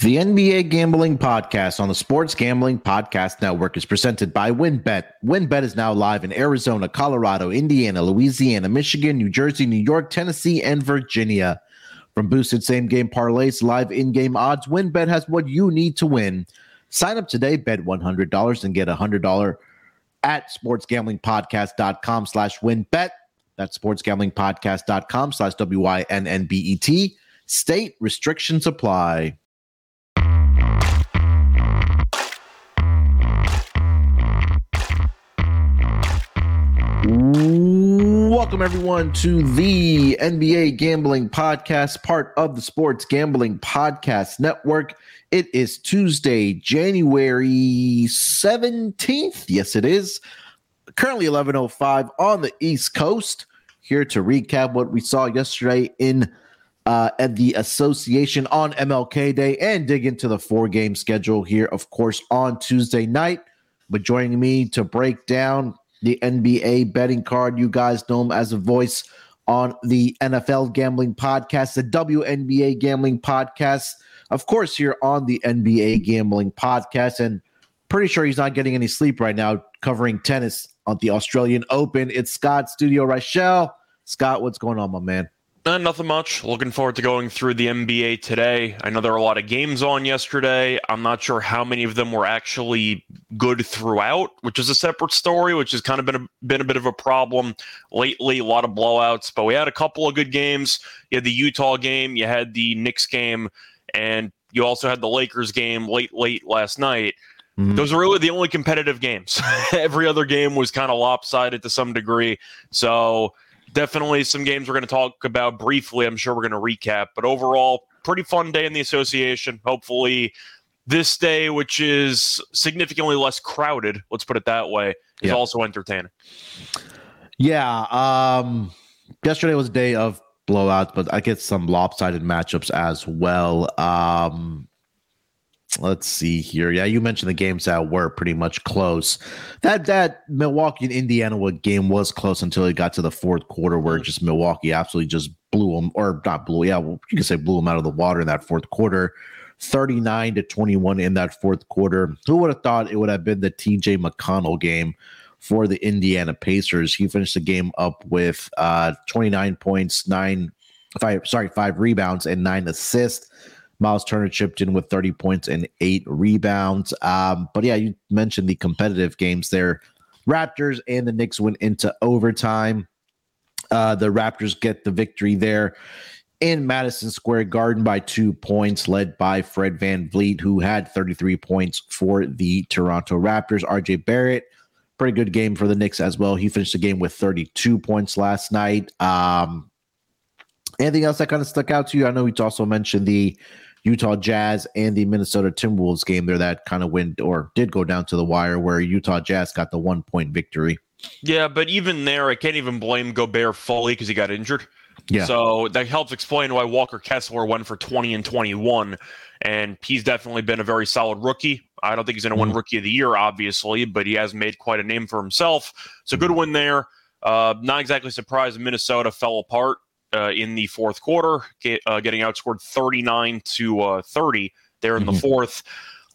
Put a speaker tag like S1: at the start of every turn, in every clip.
S1: The NBA Gambling Podcast on the Sports Gambling Podcast Network is presented by WynnBET. WynnBET is now live in Arizona, Colorado, Indiana, Louisiana, Michigan, New Jersey, New York, Tennessee, and Virginia. From boosted same game parlays, live in game odds, WynnBET has what you need to win. Sign up today, bet $100 and get $100 at sportsgamblingpodcast.com slash winbet. That's sportsgamblingpodcast.com slash W-Y-N-N-B-E-T. State restrictions apply. Welcome, everyone, to the NBA Gambling Podcast, part of the Sports Gambling Podcast Network. It is Tuesday, January 17th. Yes, it is. Currently 11.05 on the East Coast. Here to recap what we saw yesterday in uh, at the association on MLK Day and dig into the four game schedule here, of course, on Tuesday night. But joining me to break down the NBA betting card. You guys know him as a voice on the NFL gambling podcast, the WNBA gambling podcast. Of course, here on the NBA gambling podcast, and pretty sure he's not getting any sleep right now covering tennis on the Australian Open. It's Scott Studio Rochelle. Scott, what's going on, my man?
S2: Uh, nothing much. Looking forward to going through the NBA today. I know there were a lot of games on yesterday. I'm not sure how many of them were actually good throughout, which is a separate story, which has kind of been a, been a bit of a problem lately. A lot of blowouts, but we had a couple of good games. You had the Utah game, you had the Knicks game, and you also had the Lakers game late, late last night. Mm-hmm. Those were really the only competitive games. Every other game was kind of lopsided to some degree. So definitely some games we're going to talk about briefly. I'm sure we're going to recap, but overall, pretty fun day in the association. Hopefully, this day, which is significantly less crowded, let's put it that way, is yeah. also entertaining.
S1: Yeah. Um, yesterday was a day of blowouts, but I get some lopsided matchups as well. Um, let's see here. Yeah, you mentioned the games that were pretty much close. That that Milwaukee and Indiana game was close until it got to the fourth quarter, where mm. just Milwaukee absolutely just blew them, or not blew. Yeah, you could say blew them out of the water in that fourth quarter. 39 to 21 in that fourth quarter. Who would have thought it would have been the TJ McConnell game for the Indiana Pacers? He finished the game up with uh, 29 points, nine, five, sorry, five rebounds and nine assists. Myles Turner chipped in with 30 points and eight rebounds. Um, but yeah, you mentioned the competitive games there. Raptors and the Knicks went into overtime. Uh, the Raptors get the victory there in Madison Square Garden by two points, led by Fred VanVleet, who had 33 points for the Toronto Raptors. RJ Barrett, pretty good game for the Knicks as well. He finished the game with 32 points last night. Um, anything else that kind of stuck out to you? I know we also mentioned the Utah Jazz and the Minnesota Timberwolves game there that kind of went or did go down to the wire where Utah Jazz got the one point victory.
S2: Yeah, but even there, I can't even blame Gobert fully because he got injured. Yeah. So that helps explain why Walker Kessler went for 20 and 21. And he's definitely been a very solid rookie. I don't think he's going to win mm. Rookie of the Year, obviously, but he has made quite a name for himself. So good mm. win there. Uh, not exactly surprised Minnesota fell apart uh, in the fourth quarter, get, uh, getting outscored 39 to uh, 30 there in mm-hmm. the fourth.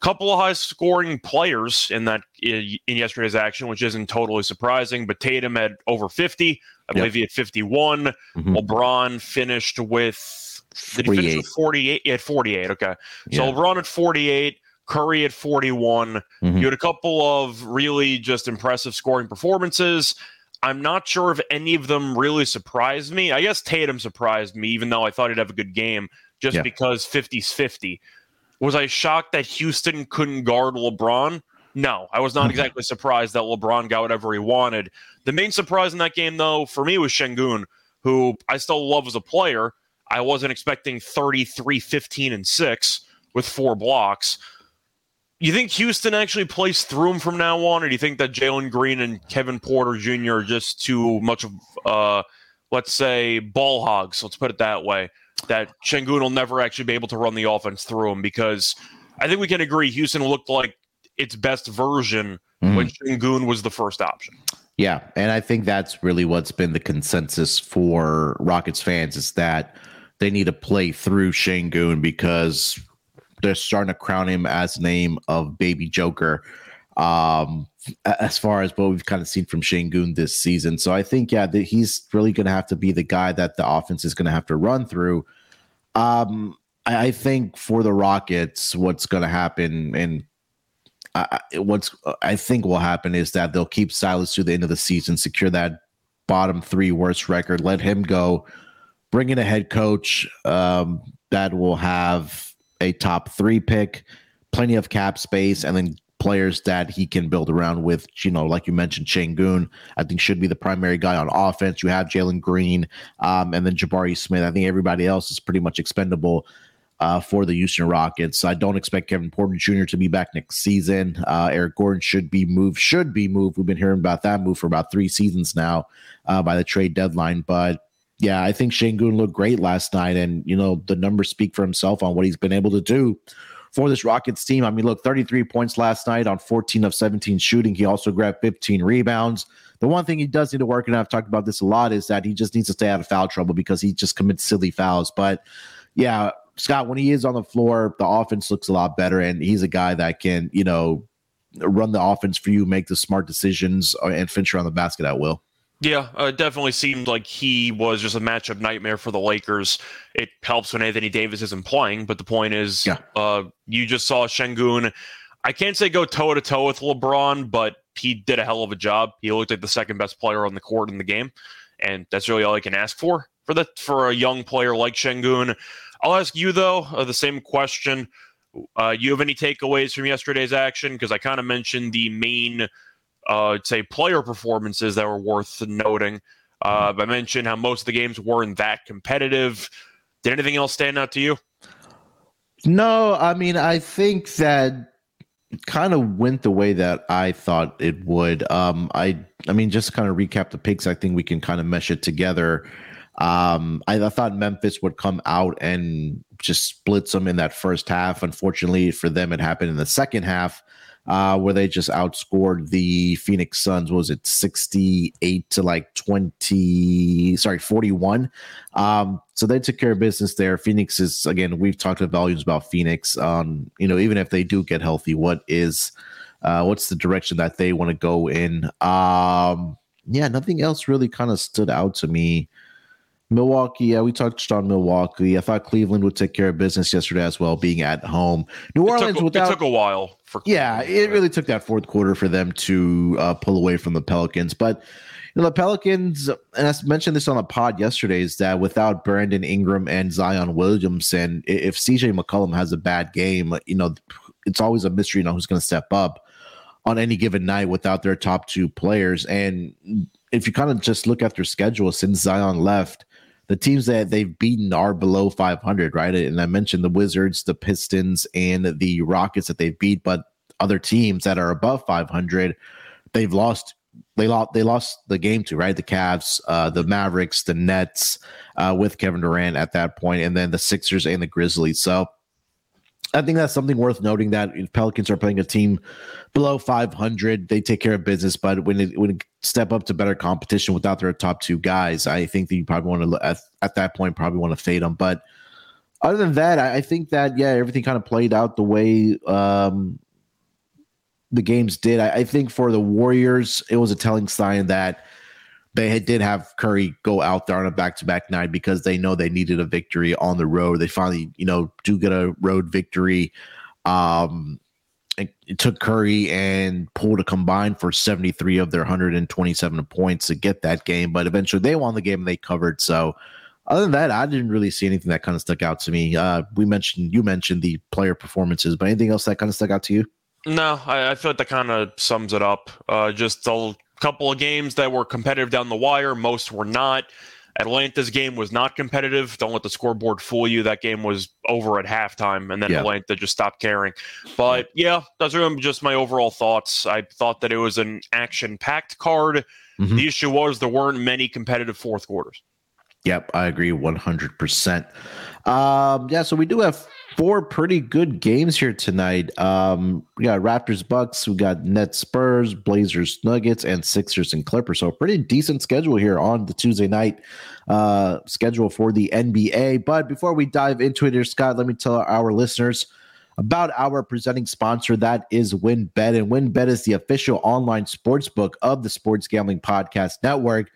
S2: Couple of high scoring players in that in yesterday's action, which isn't totally surprising. But Tatum had over 50. I believe yep. he had 51. Mm-hmm. LeBron finished with did he finish with 48? He had 48. Okay, yeah. so LeBron at 48. Curry at 41. Mm-hmm. You had a couple of really just impressive scoring performances. I'm not sure if any of them really surprised me. I guess Tatum surprised me, even though I thought he'd have a good game just yeah. because 50's 50. Was I shocked that Houston couldn't guard LeBron? No, I was not exactly surprised that LeBron got whatever he wanted. The main surprise in that game, though, for me was Sengun, who I still love as a player. I wasn't expecting 33, 15, and 6 with four blocks you think Houston actually plays through him from now on, or do you think that Jalen Green and Kevin Porter Jr. are just too much of, uh, let's say, ball hogs? Let's put it that way. That Sengun will never actually be able to run the offense through him because I think we can agree Houston looked like its best version mm. when Sengun was the first option.
S1: Yeah, and I think that's really what's been the consensus for Rockets fans is that they need to play through Sengun because they're starting to crown him as name of Baby Joker. Um, as far as what we've kind of seen from Sengun this season, so I think yeah, that he's really going to have to be the guy that the offense is going to have to run through. Um, I, I think for the Rockets, what's going to happen, and I, what's I think will happen is that they'll keep Silas through the end of the season, secure that bottom three worst record, let him go, bring in a head coach um, that will have a top three pick, plenty of cap space, and then players that he can build around with. You know, like you mentioned, Goon, I think should be the primary guy on offense. You have Jalen Green um, and then Jabari Smith. I think everybody else is pretty much expendable. Uh, for the Houston Rockets, I don't expect Kevin Porter Jr. to be back next season. Uh, Eric Gordon should be moved. Should be moved. We've been hearing about that move for about three seasons now uh, by the trade deadline, but yeah, I think Sengun looked great last night, and you know the numbers speak for himself on what he's been able to do for this Rockets team. I mean, look, 33 points last night on 14 of 17 shooting. He also grabbed 15 rebounds. The one thing he does need to work, and I've talked about this a lot, is that he just needs to stay out of foul trouble because he just commits silly fouls. But yeah, Scott, when he is on the floor, the offense looks a lot better, and he's a guy that can, you know, run the offense for you, make the smart decisions, uh, and finish around the basket at will.
S2: Yeah, uh, it definitely seemed like he was just a matchup nightmare for the Lakers. It helps when Anthony Davis isn't playing, but the point is, yeah. uh, you just saw Sengun. I can't say go toe to toe with LeBron, but he did a hell of a job. He looked like the second best player on the court in the game, and that's really all I can ask for for the for a young player like Sengun. I'll ask you though uh, the same question. Uh, you have any takeaways from yesterday's action? Because I kind of mentioned the main uh, say player performances that were worth noting. Uh, I mentioned how most of the games weren't that competitive. Did anything else stand out to you?
S1: No, I mean, I think that kind of went the way that I thought it would. Um, I, I mean, just kind of recap the picks. I think we can kind of mesh it together. Um, I, I, thought Memphis would come out and just split some in that first half. Unfortunately for them, it happened in the second half uh, where they just outscored the Phoenix Suns. was it 68 to like 20, sorry, 41? Um, so they took care of business there. Phoenix is, again, we've talked at volumes about Phoenix. Um, you know, even if they do get healthy, what is, uh, what's the direction that they want to go in? Um, yeah, nothing else really kind of stood out to me. Milwaukee, yeah, we touched on Milwaukee. I thought Cleveland would take care of business yesterday as well, being at home. New Orleans, it
S2: took, a,
S1: without,
S2: it took a while
S1: for yeah, it really took that fourth quarter for them to uh, pull away from the Pelicans. But you know, the Pelicans, and I mentioned this on a pod yesterday, is that without Brandon Ingram and Zion Williamson, if CJ McCollum has a bad game, you know, it's always a mystery you know who's going to step up on any given night without their top two players. And if you kind of just look at their schedule since Zion left the teams that they've beaten are below 500, right? And I mentioned the Wizards, the Pistons, and the Rockets that they've beat, but other teams that are above 500, they've lost. They lost. They lost the game to right the Cavs, uh, the Mavericks, the Nets, uh, with Kevin Durant at that point, and then the Sixers and the Grizzlies. So I think that's something worth noting that if Pelicans are playing a team below 500, they take care of business. But when it, when it step up to better competition without their top two guys, I think that you probably want to at, at that point probably want to fade them. But other than that, I, I think that yeah, everything kind of played out the way um, the games did. I, I, think for the Warriors, it was a telling sign that they had, did have Curry go out there on a back-to-back night because they know they needed a victory on the road. They finally, you know, do get a road victory. Um, it, took Curry and Poole to combine for 73 of their 127 points to get that game, but eventually they won the game and they covered. So, other than that, I didn't really see anything that kind of stuck out to me. Uh, we mentioned you mentioned the player performances, but anything else that kind of stuck out to you?
S2: No, I, I feel like that kind of sums it up. Uh, just a couple of games that were competitive down the wire, most were not. Atlanta's game was not competitive. Don't let the scoreboard fool you. That game was over at halftime, and then yeah. Atlanta just stopped caring. But yeah, those are just my overall thoughts. I thought that it was an action packed card. Mm-hmm. The issue was there weren't many competitive fourth quarters.
S1: Yep, I agree 100%. Um, yeah, so we do have four pretty good games here tonight. Um, we got Raptors Bucks, we got Nets Spurs, Blazers Nuggets, and Sixers and Clippers. So pretty decent schedule here on the Tuesday night uh, schedule for the NBA. But before we dive into it here, Scott, let me tell our listeners about our presenting sponsor that is WynnBET. And WynnBET is the official online sports book of the Sports Gambling Podcast Network.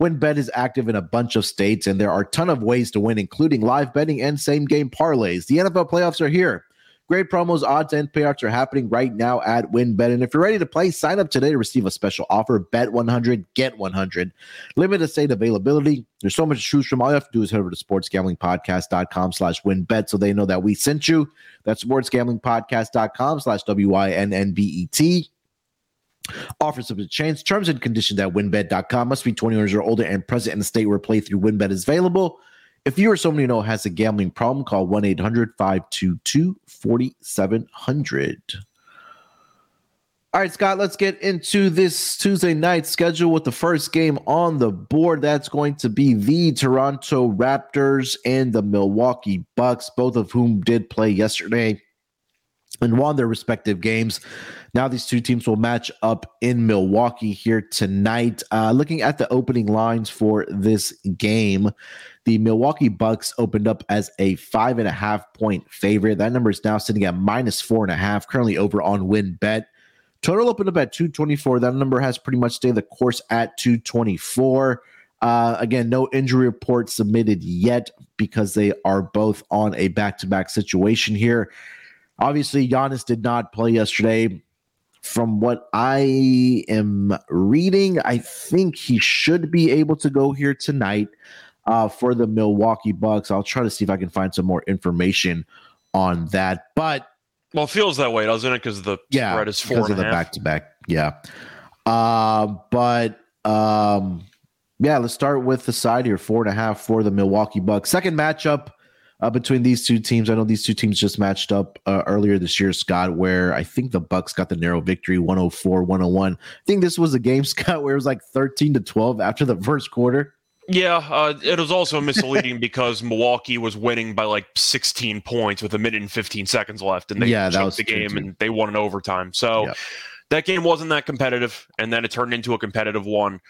S1: WynnBET is active in a bunch of states, and there are a ton of ways to win, including live betting and same game parlays. The NFL playoffs are here. Great promos, odds, and payouts are happening right now at WynnBET. And if you're ready to play, sign up today to receive a special offer. Bet 100, get 100. Limited state availability. There's so much to choose from. All you have to do is head over to sportsgamblingpodcast.com slash winbet so they know that we sent you. That's sportsgamblingpodcast.com slash W-I-N-N-B-E-T. Offers subject to change. Terms and conditions at WynnBET.com. Must be 21 years or older and present in the state where playthrough winbet is available. If you or someone you know has a gambling problem, call 1 800 522 4700. All right, Scott, let's get into this Tuesday night schedule with the first game on the board. That's going to be the Toronto Raptors and the Milwaukee Bucks, both of whom did play yesterday and won their respective games. Now these two teams will match up in Milwaukee here tonight. Uh, looking at the opening lines for this game, the Milwaukee Bucks opened up as a five and a half point favorite. That number is now sitting at minus four and a half, currently over on WynnBET. Total opened up at 224. That number has pretty much stayed the course at 224. Uh, again, no injury report submitted yet because they are both on a back to back situation here. Obviously, Giannis did not play yesterday. From what I am reading, I think he should be able to go here tonight uh, for the Milwaukee Bucks. I'll try to see if I can find some more information on that. But
S2: well, it feels that way, doesn't it? Because the yeah, spread is four because and of the
S1: back to back. Yeah. Uh, but um, yeah, let's start with the side here, four and a half for the Milwaukee Bucks. Second matchup uh, between these two teams. I know these two teams just matched up uh, earlier this year, Scott, where I think the Bucks got the narrow victory 104 101. I think this was a game, Scott, where it was like 13 to 12 after the first quarter.
S2: Yeah, uh, it was also misleading because Milwaukee was winning by like 16 points with a minute and 15 seconds left, and they yeah, that was the game too. and they won in overtime. So yeah. that game wasn't that competitive, and then it turned into a competitive one.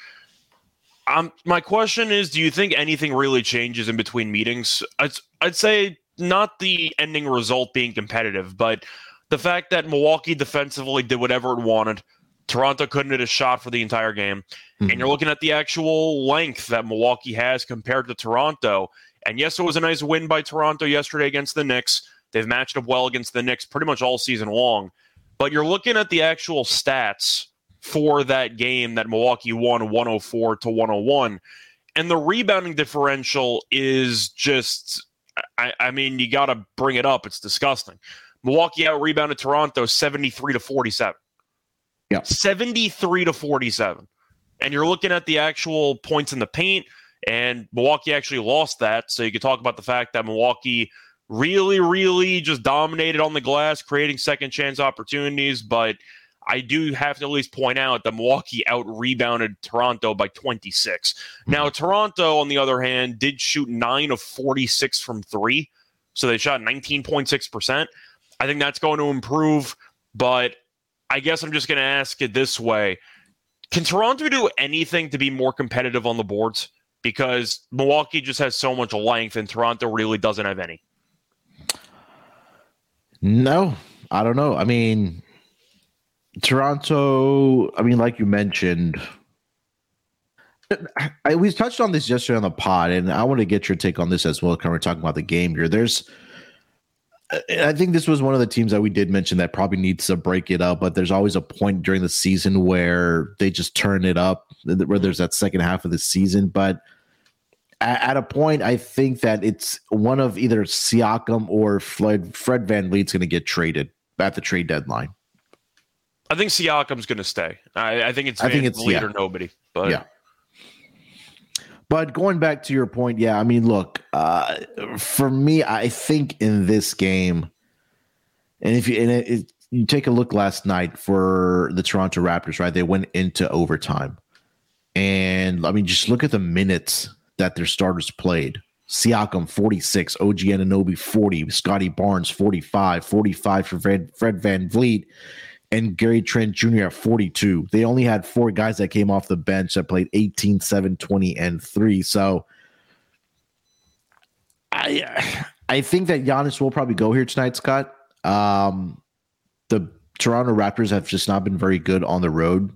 S2: Um, my question is, do you think anything really changes in between meetings? I'd, I'd say not the ending result being competitive, but the fact that Milwaukee defensively did whatever it wanted. Toronto couldn't hit a shot for the entire game. Mm-hmm. And you're mm-hmm. looking at the actual length that Milwaukee has compared to Toronto. And yes, it was a nice win by Toronto yesterday against the Knicks. They've matched up well against the Knicks pretty much all season long. But you're looking at the actual stats for that game that Milwaukee won 104 to 101. And the rebounding differential is just, I, I mean, you got to bring it up. It's disgusting. Milwaukee out rebounded Toronto 73 to 47. Yeah. 73 to 47. And you're looking at the actual points in the paint, and Milwaukee actually lost that. So you could talk about the fact that Milwaukee really, really just dominated on the glass, creating second chance opportunities, but I do have to at least point out that Milwaukee out rebounded Toronto by 26. Hmm. Now, Toronto, on the other hand, did shoot nine of 46 from three. So they shot 19.6%. I think that's going to improve, but I guess I'm just going to ask it this way Can Toronto do anything to be more competitive on the boards? Because Milwaukee just has so much length and Toronto really doesn't have any.
S1: No, I don't know. I mean, Toronto, I mean, like you mentioned, I, we touched on this yesterday on the pod, and I want to get your take on this as well. Kind of we're talking about the game here. There's, I think this was one of the teams that we did mention that probably needs to break it up, but there's always a point during the season where they just turn it up, where there's that second half of the season. But at, at a point, I think that it's one of either Siakam or Fred, Fred VanVleet's going to get traded at the trade deadline.
S2: I think Siakam's going to stay. I, I, think it's I think it's lead yeah. or nobody. But yeah. But
S1: going back to your point, yeah, I mean, look, uh, for me, I think in this game, and if you and it, it, you take a look last night for the Toronto Raptors, right? They went into overtime, and I mean, just look at the minutes that their starters played. Siakam 46, OG Anunoby 40, Scottie Barnes 45, 45 for Fred, Fred VanVleet and Gary Trent Jr. at 42. They only had four guys that came off the bench that played 18, 7, 20, and 3. So I I think that Giannis will probably go here tonight, Scott. Um, the Toronto Raptors have just not been very good on the road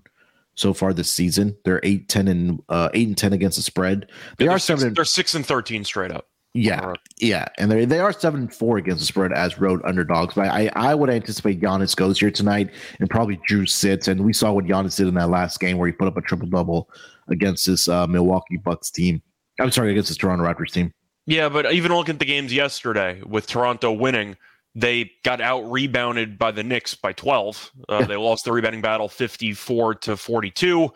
S1: so far this season. They're 8 10 and uh, 8 and 10 against the spread.
S2: They yeah, are 7 six, and, they're 6 and 13 straight up.
S1: Yeah, yeah, and they they are seven and four against the spread as road underdogs. But I I would anticipate Giannis goes here tonight, and probably Jrue sits. And we saw what Giannis did in that last game where he put up a triple double against this uh, Milwaukee Bucks team. I'm sorry, against this Toronto Raptors team.
S2: Yeah, but even looking at the games yesterday with Toronto winning, they got out rebounded by the Knicks by 12. Uh, yeah. They lost the rebounding battle 54 to 42.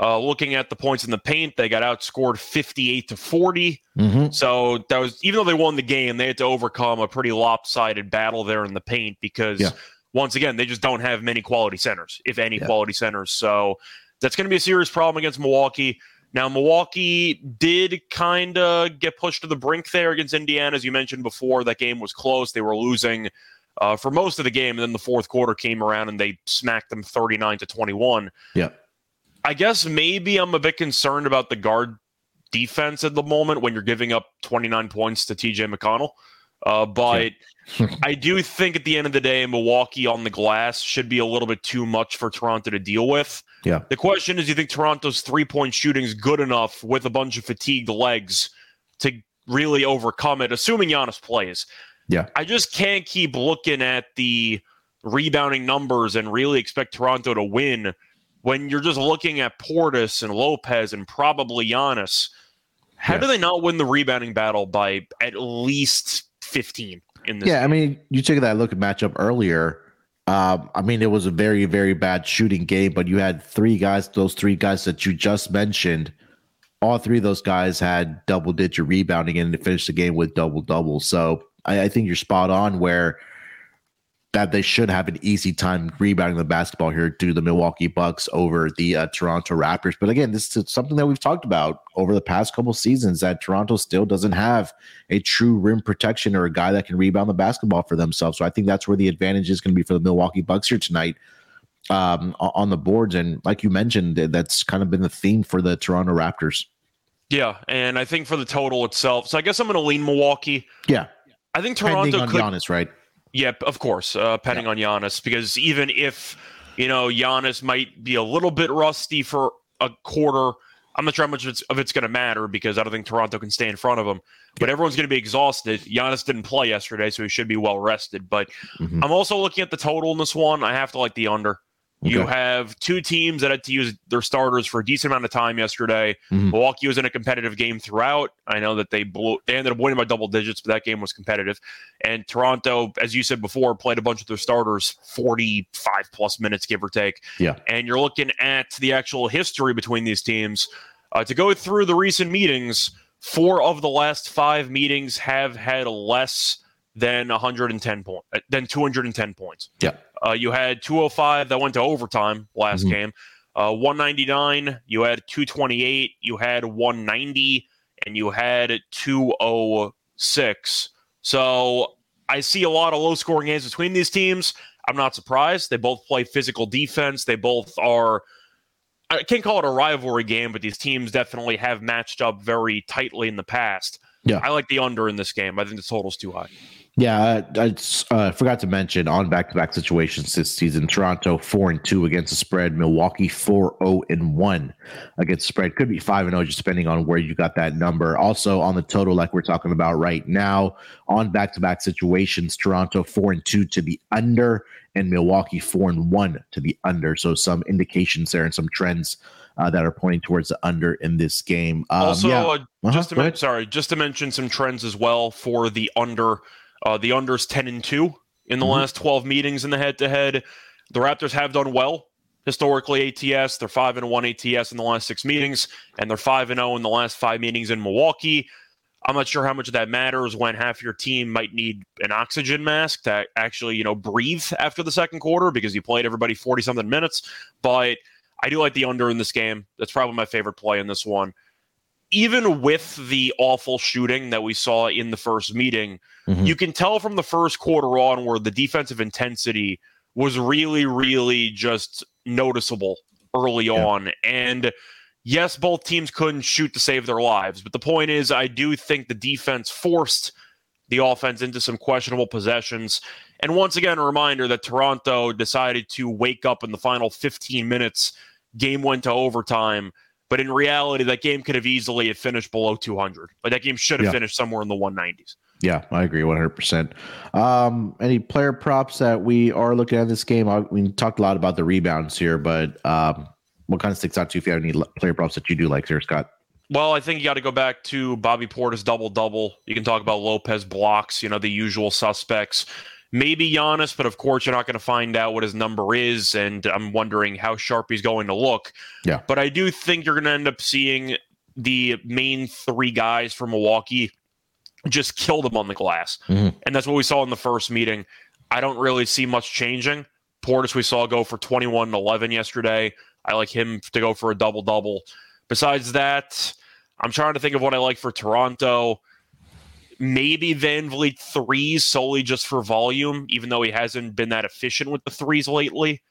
S2: Uh, looking at the points in the paint, they got outscored 58 to 40. Mm-hmm. So that was even though they won the game, they had to overcome a pretty lopsided battle there in the paint because yeah. once again, they just don't have many quality centers, if any yeah. quality centers. So that's going to be a serious problem against Milwaukee. Now, Milwaukee did kind of get pushed to the brink there against Indiana. As you mentioned before, that game was close. They were losing uh, for most of the game. And then the fourth quarter came around and they smacked them 39 to 21. Yeah. I guess maybe I'm a bit concerned about the guard defense at the moment when you're giving up 29 points to TJ McConnell. Uh, but I do think at the end of the day, Milwaukee on the glass should be a little bit too much for Toronto to deal with. Yeah. The question is, do you think Toronto's three point shooting is good enough with a bunch of fatigued legs to really overcome it, assuming Giannis plays? Yeah. I just can't keep looking at the rebounding numbers and really expect Toronto to win when you're just looking at Portis and Lopez and probably Giannis, how yes. do they not win the rebounding battle by at least 15 in this?
S1: Yeah, game? I mean, you take that look at matchup earlier. Um, I mean, it was a very, very bad shooting game, but you had three guys, those three guys that you just mentioned. All three of those guys had double digit rebounding and finished the game with double double. So I, I think you're spot on where – that they should have an easy time rebounding the basketball here to the Milwaukee Bucks over the uh, Toronto Raptors. But again, this is something that we've talked about over the past couple seasons that Toronto still doesn't have a true rim protection or a guy that can rebound the basketball for themselves. So I think that's where the advantage is going to be for the Milwaukee Bucks here tonight um, on the boards. And like you mentioned, that's kind of been the theme for the Toronto Raptors.
S2: Yeah, and I think for the total itself, so I guess I'm going to lean Milwaukee.
S1: Yeah,
S2: I think Toronto could on could.
S1: Giannis, right?
S2: Yep, yeah, of course, uh, pending yeah. on Giannis, because even if you know Giannis might be a little bit rusty for a quarter, I'm not sure how much of it's, it's going to matter because I don't think Toronto can stay in front of him. But everyone's going to be exhausted. Giannis didn't play yesterday, so he should be well rested. But mm-hmm. I'm also looking at the total in this one. I have to like the under. Okay. You have two teams that had to use their starters for a decent amount of time yesterday. Mm-hmm. Milwaukee was in a competitive game throughout. I know that they blew, they ended up winning by double digits, but that game was competitive. And Toronto, as you said before, played a bunch of their starters 45 plus minutes, give or take. Yeah. And you're looking at the actual history between these teams. Uh, to go through the recent meetings, four of the last five meetings have had less than 110 points, uh, than 210 points.
S1: Yeah.
S2: Uh, you had 205 that went to overtime last mm-hmm. game. Uh, 199, you had 228, you had 190, and you had 206. So I see a lot of low scoring games between these teams. I'm not surprised. They both play physical defense. They both are, I can't call it a rivalry game, but these teams definitely have matched up very tightly in the past. Yeah. I like the under in this game. I think the total's too high.
S1: Yeah, I, I uh, forgot to mention on back-to-back situations this season: Toronto four and two against the spread, Milwaukee four zero oh and one against the spread. Could be five and zero, oh just depending on where you got that number. Also on the total, like we're talking about right now, on back-to-back situations, Toronto four and two to the under, and Milwaukee four and one to the under. So some indications there and some trends uh, that are pointing towards the under in this game. Um, also, yeah. uh,
S2: uh-huh, just uh-huh, to sorry, just to mention some trends as well for the under. Uh, the unders 10 and 2 in the mm-hmm. last 12 meetings in the head to head. The Raptors have done well historically ATS. They're 5 and 1 ATS in the last six meetings, and they're 5 and 0 in the last five meetings in Milwaukee. I'm not sure how much that matters when half your team might need an oxygen mask to actually, you know, breathe after the second quarter because you played everybody 40 something minutes. But I do like the under in this game. That's probably my favorite play in this one even with the awful shooting that we saw in the first meeting, mm-hmm. you can tell from the first quarter on where the defensive intensity was really, really just noticeable early yeah. on. And yes, both teams couldn't shoot to save their lives. But the point is, I do think the defense forced the offense into some questionable possessions. And once again, a reminder that Toronto decided to wake up in the final 15 minutes. Game went to overtime but in reality, that game could have easily have finished below 200. Like that game should have yeah. finished somewhere in the 190s.
S1: Yeah, I agree 100%. Um, any player props that we are looking at this game? we talked a lot about the rebounds here, but um, what kind of sticks out to you if you have any player props that you do like here, Scott?
S2: Well, I think you got to go back to Bobby Portis double double. You can talk about Lopez blocks, you know, the usual suspects maybe Giannis, but of course you're not going to find out what his number is, and I'm wondering how sharp he's going to look. Yeah. But I do think you're going to end up seeing the main three guys from Milwaukee just kill them on the glass, mm-hmm. and that's what we saw in the first meeting. I don't really see much changing. Portis, we saw go for 21 and 11 yesterday. I like him to go for a double double. Besides that, I'm trying to think of what I like for Toronto maybe VanVleet threes solely just for volume, even though he hasn't been that efficient with the threes lately.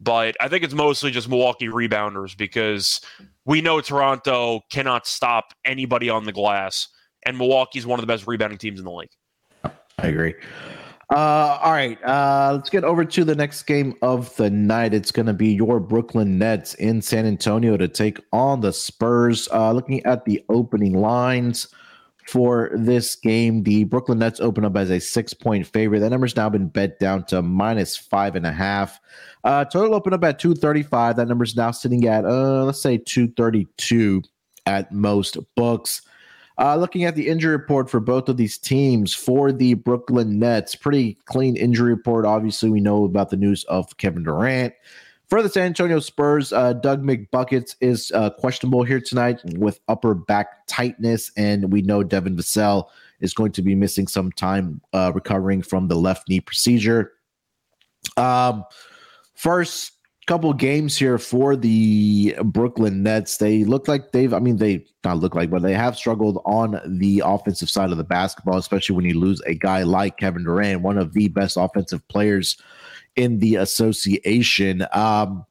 S2: But I think it's mostly just Milwaukee rebounders because we know Toronto cannot stop anybody on the glass, and Milwaukee's one of the best rebounding teams in the league.
S1: I agree. Uh, all right, uh, let's get over to the next game of the night. It's going to be your Brooklyn Nets in San Antonio to take on the Spurs. Uh, looking at the opening lines, for this game. The Brooklyn Nets open up as a six point favorite. That number's now been bet down to minus five and a half. Uh, total open up at 235. That number's now sitting at, uh, let's say, 232 at most books. Uh, looking at the injury report for both of these teams, for the Brooklyn Nets, pretty clean injury report. Obviously, we know about the news of Kevin Durant. For the San Antonio Spurs, uh, Doug McBuckets is uh, questionable here tonight with upper back tightness, and we know Devin Vassell is going to be missing some time uh, recovering from the left knee procedure. Um, first couple games here for the Brooklyn Nets. They look like they've, I mean, they not look like, but they have struggled on the offensive side of the basketball, especially when you lose a guy like Kevin Durant, one of the best offensive players in the association. Um,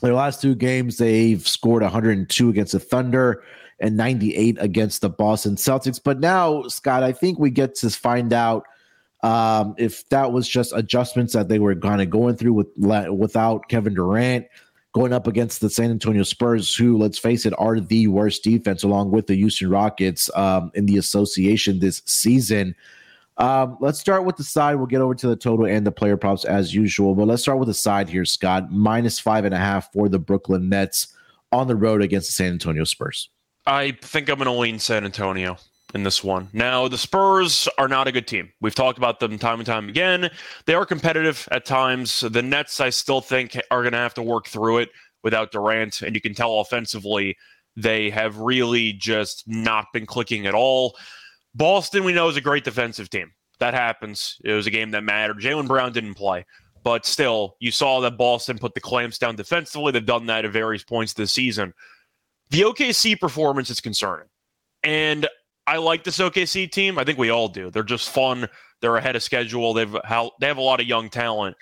S1: their last two games, they've scored 102 against the Thunder and 98 against the Boston Celtics. But now, Scott, I think we get to find out um, if that was just adjustments that they were kind of going through with without Kevin Durant going up against the San Antonio Spurs, who, let's face it, are the worst defense along with the Houston Rockets um, in the association this season. Um, let's start with the side. We'll get over to the total and the player props as usual. But let's start with the side here, Scott. Minus five and a half for the Brooklyn Nets on the road against the San Antonio Spurs.
S2: I think I'm going to lean San Antonio in this one. Now, the Spurs are not a good team. We've talked about them time and time again. They are competitive at times. The Nets, I still think, are going to have to work through it without Durant. And you can tell offensively, they have really just not been clicking at all. Boston, we know, is a great defensive team. That happens. It was a game that mattered. Jaylen Brown didn't play, but still, you saw that Boston put the clamps down defensively. They've done that at various points this season. The OKC performance is concerning. And I like this OKC team. I think we all do. They're just fun. They're ahead of schedule. They've how they have a lot of young talent.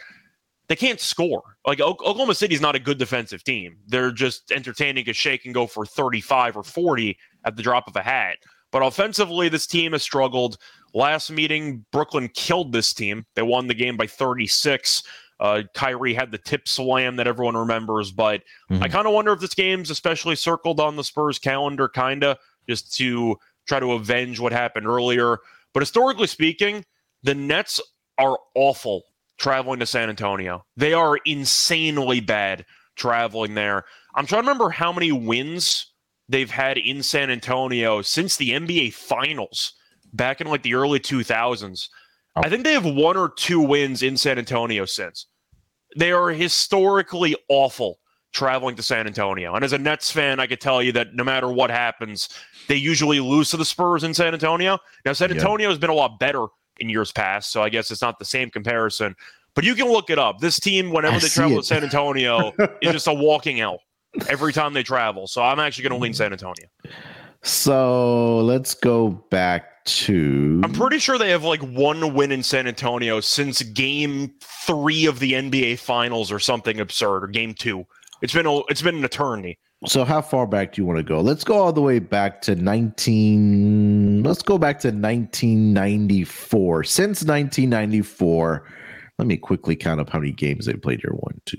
S2: They can't score. Like o- Oklahoma City's not a good defensive team. They're just entertaining a shake and go for 35 or 40 at the drop of a hat. But offensively, this team has struggled. Last meeting, Brooklyn killed this team. They won the game by 36. Uh, Kyrie had the tip slam that everyone remembers, but mm-hmm. I kind of wonder if this game's especially circled on the Spurs calendar, kind of just to try to avenge what happened earlier. But historically speaking, the Nets are awful traveling to San Antonio. They are insanely bad traveling there. I'm trying to remember how many wins they've had in San Antonio since the NBA Finals back in like the early 2000s. Oh. I think they have one or two wins in San Antonio since. They are historically awful traveling to San Antonio. And as a Nets fan, I could tell you that no matter what happens, they usually lose to the Spurs in San Antonio. Now, San Antonio yeah. has been a lot better in years past, so I guess it's not the same comparison. But you can look it up. This team, whenever I they travel it. to San Antonio, is just a walking L every time they travel. So I'm actually going to lean mm-hmm. San Antonio.
S1: So let's go back to.
S2: I'm pretty sure they have like one win in San Antonio since game three of the NBA Finals or something absurd, or game two. It's been a, it's been an eternity.
S1: So how far back do you want to go? Let's go all the way back to 19 Let's go back to 1994. Since 1994, let me quickly count up how many games they played here. One, two,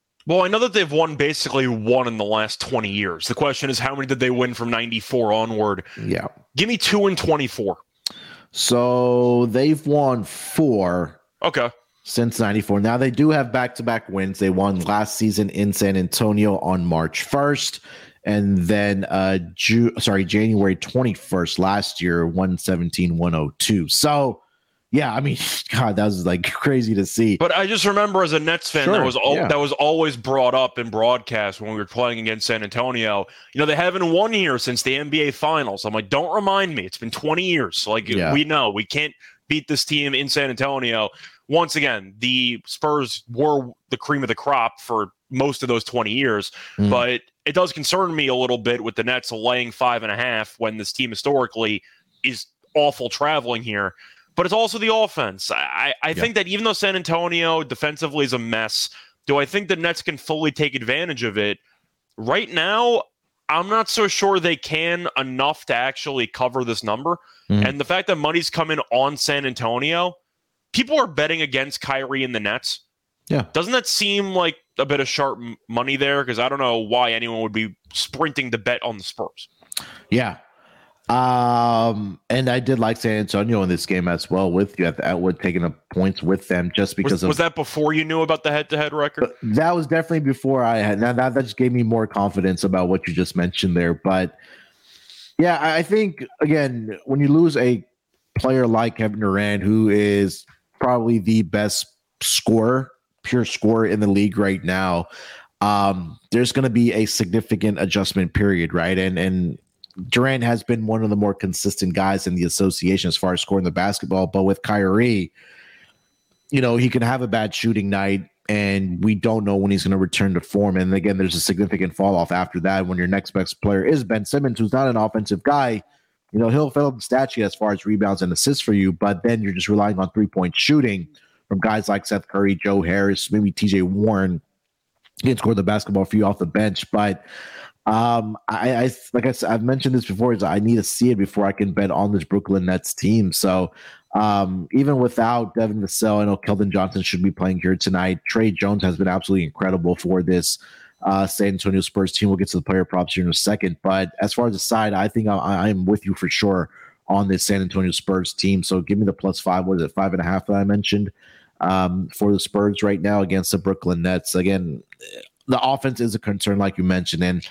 S2: Well, I know that they've won basically one in the last 20 years. The question is, how many did they win from 94 onward? Yeah. Give me two and 24.
S1: So they've won four.
S2: Okay.
S1: Since 94. Now they do have back to back wins. They won last season in San Antonio on March 1st. And then, uh, Ju- sorry, January 21st last year, 117, 102. So yeah, I mean, God, that was like crazy to see.
S2: But I just remember as a Nets fan, sure, that was all yeah. that was always brought up in broadcast when we were playing against San Antonio. You know, they haven't won here since the NBA Finals. I'm like, don't remind me. It's been 20 years. Like yeah. we know we can't beat this team in San Antonio. Once again, the Spurs were the cream of the crop for most of those 20 years, mm. but it does concern me a little bit with the Nets laying five and a half when this team historically is awful traveling here but it's also the offense. I, I think that even though San Antonio defensively is a mess, do I think the Nets can fully take advantage of it? Right now, I'm not so sure they can enough to actually cover this number. Mm-hmm. And the fact that money's coming on San Antonio, people are betting against Kyrie in the Nets. Yeah. Doesn't that seem like a bit of sharp money there? Because I don't know why anyone would be sprinting to bet on the Spurs.
S1: Yeah, um, and I did like San Antonio in this game as well with you at Atwood taking up points with them just because was,
S2: of, was that before you knew about the head to head record?
S1: That was definitely before I had now that, that just gave me more confidence about what you just mentioned there. But yeah, I think again, when you lose a player like Kevin Durant, who is probably the best scorer, pure scorer in the league right now, um, there's going to be a significant adjustment period, right? And and Durant has been one of the more consistent guys in the association as far as scoring the basketball. But with Kyrie, you know, he can have a bad shooting night, and we don't know when he's going to return to form. And again, there's a significant fall off after that when your next best player is Ben Simmons, who's not an offensive guy. You know, he'll fill up the statue as far as rebounds and assists for you, but then you're just relying on three point shooting from guys like Seth Curry, Joe Harris, maybe TJ Warren. He can score the basketball for you off the bench, but um, I, I like I said, I've mentioned this before. Is I need to see it before I can bet on this Brooklyn Nets team. So um, even without Devin Vassell, I know Keldon Johnson should be playing here tonight. Tre Jones has been absolutely incredible for this uh, San Antonio Spurs team. We'll get to the player props here in a second. But as far as the side, I think I, am with you for sure on this San Antonio Spurs team. So give me the plus five. What is it, five and a half that I mentioned um, for the Spurs right now against the Brooklyn Nets? Again, the offense is a concern, like you mentioned. And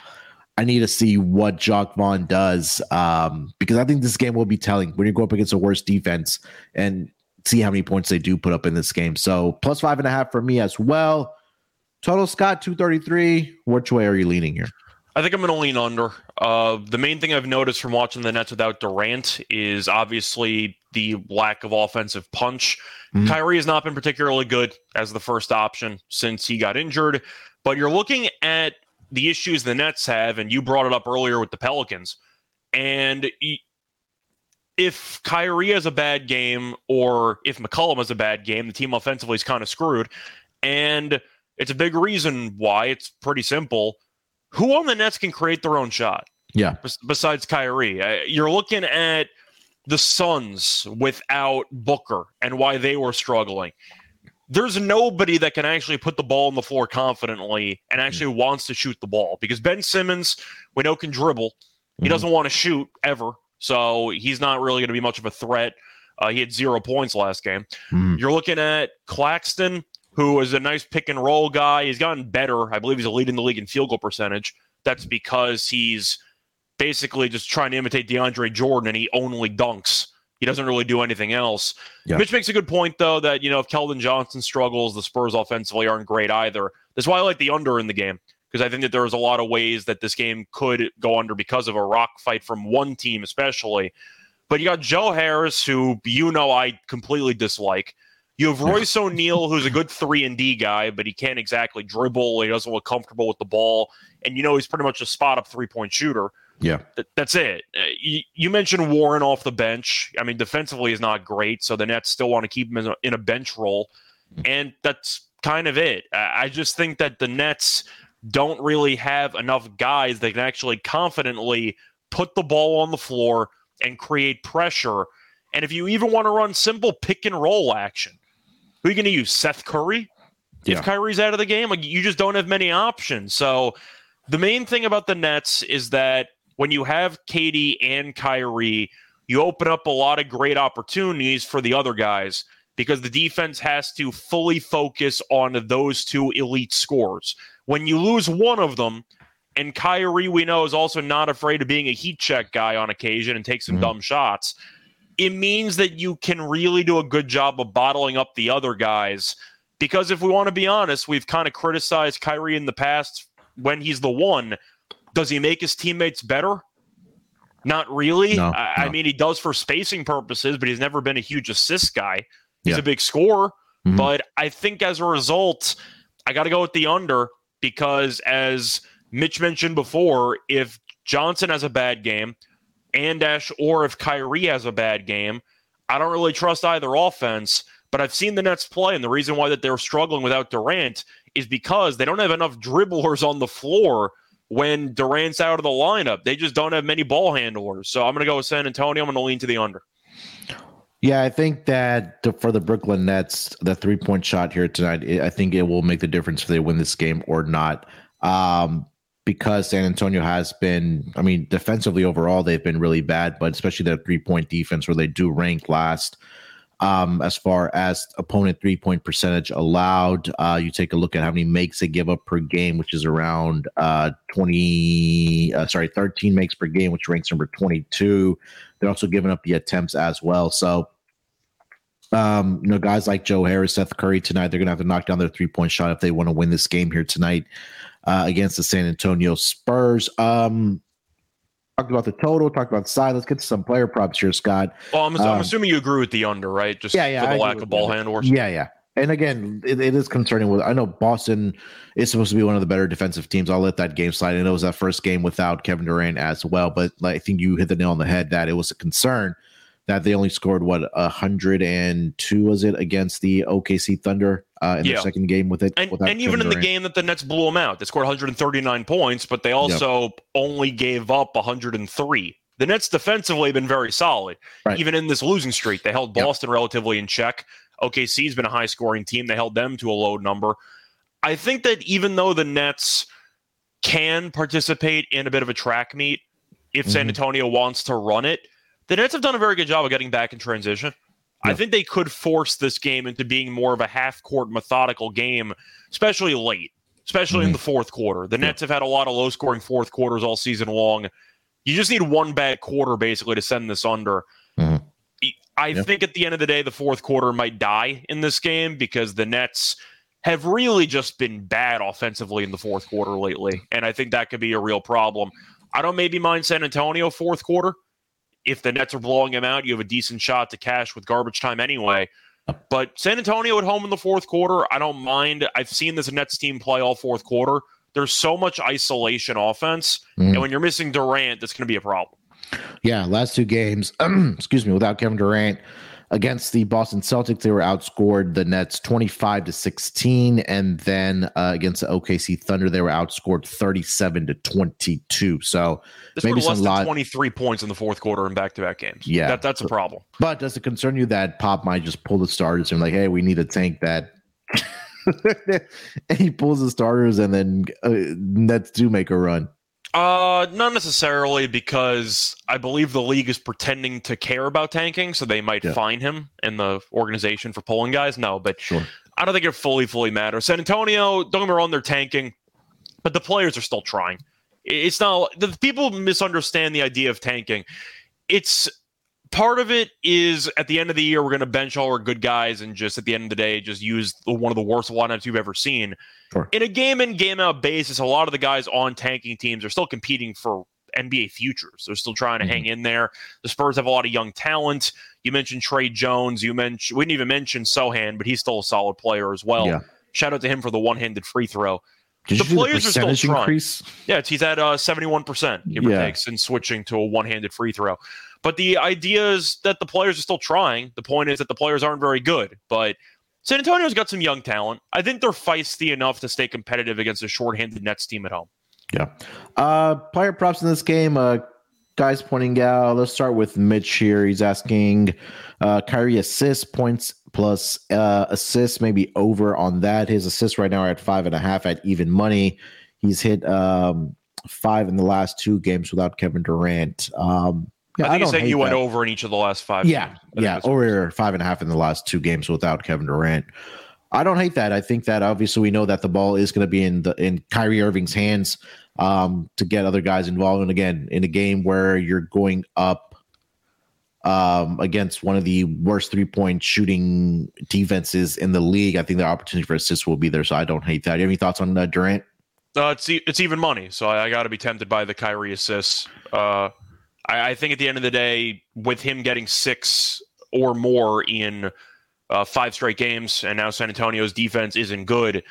S1: I need to see what Jacque Vaughn does um, because I think this game will be telling when you go up against a worse defense and see how many points they do put up in this game. So plus five and a half for me as well. Total Scott 233. Which way are you leaning here? I
S2: think I'm going to lean under. Uh, the main thing I've noticed from watching the Nets without Durant is obviously the lack of offensive punch. Mm-hmm. Kyrie has not been particularly good as the first option since he got injured, but you're looking at the issues the Nets have, and you brought it up earlier with the Pelicans. And if Kyrie has a bad game, or if McCollum has a bad game, the team offensively is kind of screwed. And it's a big reason why. It's pretty simple. Who on the Nets can create their own shot?
S1: Yeah.
S2: besides Kyrie, you're looking at the Suns without Booker and why they were struggling there's nobody that can actually put the ball on the floor confidently and mm-hmm. actually mm-hmm. wants to shoot the ball because Ben Simmons, we know, can dribble. He mm-hmm. doesn't want to shoot ever. So he's not really going to be much of a threat. Uh, he had zero points last game. Mm-hmm. You're looking at Claxton, who is a nice pick and roll guy. He's gotten better. I believe he's a lead in the league in field goal percentage. That's because he's basically just trying to imitate DeAndre Jordan and he only dunks. He doesn't really do anything else. Yeah. Mitch makes a good point, though, that, you know, if Keldon Johnson struggles, the Spurs offensively aren't great either. That's why I like the under in the game, because I think that there's a lot of ways that this game could go under because of a rock fight from one team, especially. But you got Joe Harris, who you know I completely dislike. You have Royce O'Neale, who's a good three and D guy, but he can't exactly dribble. He doesn't look comfortable with the ball, and you know he's pretty much a spot up three point shooter.
S1: Yeah,
S2: th- that's it. Uh, you, you, mentioned Warren off the bench. I mean, defensively is not great, so the Nets still want to keep him in a, in a bench role, hmm. and that's kind of it. I, I just think that the Nets don't really have enough guys that can actually confidently put the ball on the floor and create pressure. And if you even want to run simple pick and roll action, who are you going to use? Seth Curry? Yeah. If Kyrie's out of the game, like you just don't have many options. So the main thing about the Nets is that when you have KD and Kyrie, you open up a lot of great opportunities for the other guys because the defense has to fully focus on those two elite scores. When you lose one of them, and Kyrie, we know, is also not afraid of being a heat check guy on occasion and take some mm-hmm. dumb shots. It means that you can really do a good job of bottling up the other guys. Because if we want to be honest, we've kind of criticized Kyrie in the past when he's the one does he make his teammates better? Not really. No, I, no. I, mean, he does for spacing purposes, but he's never been a huge assist guy. He's yeah. a big scorer, mm-hmm. but I think as a result, I got to go with the under because, as Mitch mentioned before, if Johnson has a bad game, and or if Kyrie has a bad game, I don't really trust either offense. But I've seen the Nets play, and the reason why that they're struggling without Durant is because they don't have enough dribblers on the floor when Durant's out of the lineup. They just don't have many ball handlers. So I'm going to go with San Antonio. I'm going to lean to the under.
S1: Yeah, I think that for the Brooklyn Nets, the three point shot here tonight, I think it will make the difference if they win this game or not. Um, because San Antonio has been, I mean, defensively overall, they've been really bad, but especially their three point defense where they do rank last um, as far as opponent three point percentage allowed. Uh, you take a look at how many makes they give up per game, which is around uh, 20, uh, sorry, 13 makes per game, which ranks number 22. They're also giving up the attempts as well. So, um, you know, guys like Joe Harris, Seth Curry tonight, they're going to have to knock down their three point shot if they want to win this game here tonight uh, against the San Antonio Spurs. Um, talked about the total, talked about the side. Let's get to some player props here, Scott.
S2: Well, I'm, um, I'm assuming you agree with the under, right? Just yeah, yeah, for the I lack of ball handlers.
S1: Or- yeah, yeah. And again, it, it is concerning. With I know Boston is supposed to be one of the better defensive teams. I'll let that game slide. And it was that first game without Kevin Durant as well. But like, I think you hit the nail on the head that it was a concern that they only scored what 102 was it against the OKC Thunder uh, in yeah. their second game with it
S2: and, and even in the game that the Nets blew them out they scored 139 points but they also yep. only gave up 103 the Nets defensively have been very solid right. even in this losing streak they held Boston yep. relatively in check OKC's been a high scoring team they held them to a low number I think that even though the Nets can participate in a bit of a track meet if mm-hmm. San Antonio wants to run it the Nets have done a very good job of getting back in transition. Yeah. I think they could force this game into being more of a half court methodical game, especially late, especially mm-hmm. in the fourth quarter. The yeah. Nets have had a lot of low scoring fourth quarters all season long. You just need one bad quarter basically to send this under. Mm-hmm. I yeah. think at the end of the day, the fourth quarter might die in this game because the Nets have really just been bad offensively in the fourth quarter lately. And I think that could be a real problem. I don't maybe mind San Antonio fourth quarter if the Nets are blowing them out, you have a decent shot to cash with garbage time anyway. But San Antonio at home in the fourth quarter, I don't mind. I've seen this Nets team play all fourth quarter. There's so much isolation offense, mm and when you're missing Durant, that's going to be a problem.
S1: Yeah, last two games, excuse me, without Kevin Durant, against the Boston Celtics, they were outscored the Nets 25 to 16. And then uh, against the OKC Thunder, they were outscored 37 to 22. So
S2: this maybe some lot- 23 points in the fourth quarter in back to back games. Yeah. That, that's a problem.
S1: But does it concern you that Pop might just pull the starters and like, hey, we need to tank that? and he pulls the starters and then uh, Nets do make a run.
S2: Uh, not necessarily because I believe the league is pretending to care about tanking, so they might yeah. fine him in the organization for pulling guys. No, but sure. I don't think it fully, fully matters. San Antonio, don't get me wrong, they're tanking, but the players are still trying. It's not the people misunderstand the idea of tanking. It's part of it is at the end of the year we're going to bench all our good guys and just at the end of the day just use one of the worst lineups you've ever seen sure. in a game in game out basis a lot of the guys on tanking teams are still competing for nba futures they're still trying to mm-hmm. hang in there the spurs have a lot of young talent you mentioned tre jones you mentioned we didn't even mention sochan but he's still a solid player as well yeah. shout out to him for the one-handed free throw
S1: did the players the are still increase?
S2: Yeah, he's at uh, 71%, give yeah. or take, since switching to a one handed free throw. But the idea is that the players are still trying. The point is that the players aren't very good. But San Antonio's got some young talent. I think they're feisty enough to stay competitive against a shorthanded Nets team at home.
S1: Yeah. Uh, player props in this game. Uh, guys pointing out. Let's start with Mitch here. He's asking uh, Kyrie assists, points plus uh, assists, maybe over on that. His assists right now are at five and a half at even money. He's hit um, five in the last two games without Kevin Durant. Um,
S2: yeah, I think I he's you went over in each of the last five. Yeah,
S1: yeah, over five and a half in the last two games without Kevin Durant. I don't hate that. I think that obviously we know that the ball is going to be in the in Kyrie Irving's hands um, to get other guys involved. And again, in a game where you're going up um, against one of the worst three point shooting defenses in the league, I think the opportunity for assists will be there. So I don't hate that. Any thoughts on uh, Durant?
S2: Uh, it's it's even money, so I, I got to be tempted by the Kyrie assists. Uh, I, I, think at the end of the day, with him getting six or more in uh, five straight games, and now San Antonio's defense isn't good.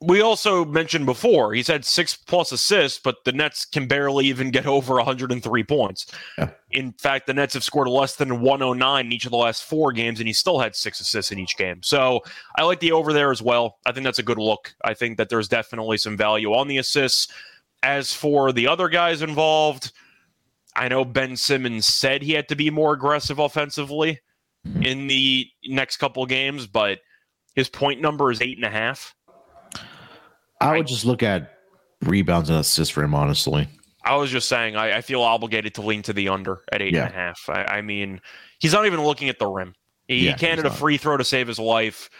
S2: We also mentioned before he's had six plus assists, but the Nets can barely even get over 103 points. Yeah. In fact, the Nets have scored less than 109 in each of the last four games, and he still had six assists in each game. So I like the over there as well. I think that's a good look. I think that there's definitely some value on the assists. As for the other guys involved, I know Ben Simmons said he had to be more aggressive offensively mm-hmm. in the next couple games, but his point number is
S1: eight and a half. I would I, just look at rebounds and assists for him, honestly.
S2: I was just saying, I, I, feel obligated to lean to the under at eight yeah. and a half. I, I, mean, he's not even looking at the rim. He, yeah, can't hit a free throw to save his life.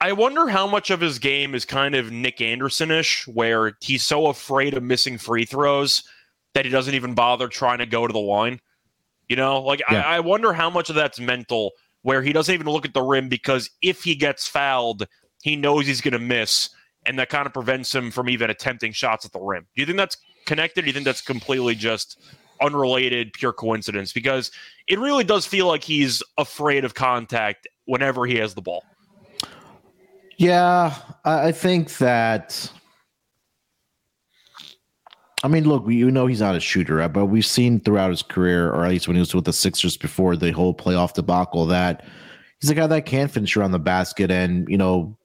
S2: I wonder how much of his game is kind of Nick Anderson ish, where he's so afraid of missing free throws that he doesn't even bother trying to go to the line. You know, like yeah. I, I wonder how much of that's mental, where he doesn't even look at the rim because if he gets fouled, he knows he's going to miss, and that kind of prevents him from even attempting shots at the rim. Do you think that's connected? Do you think that's completely just unrelated, pure coincidence? Because it really does feel like he's afraid of contact whenever he has the ball.
S1: Yeah, I think that I mean, look, we, you know he's not a shooter, but we've seen throughout his career, or at least when he was with the Sixers before the whole playoff debacle, that he's a guy that can finish around the basket and you know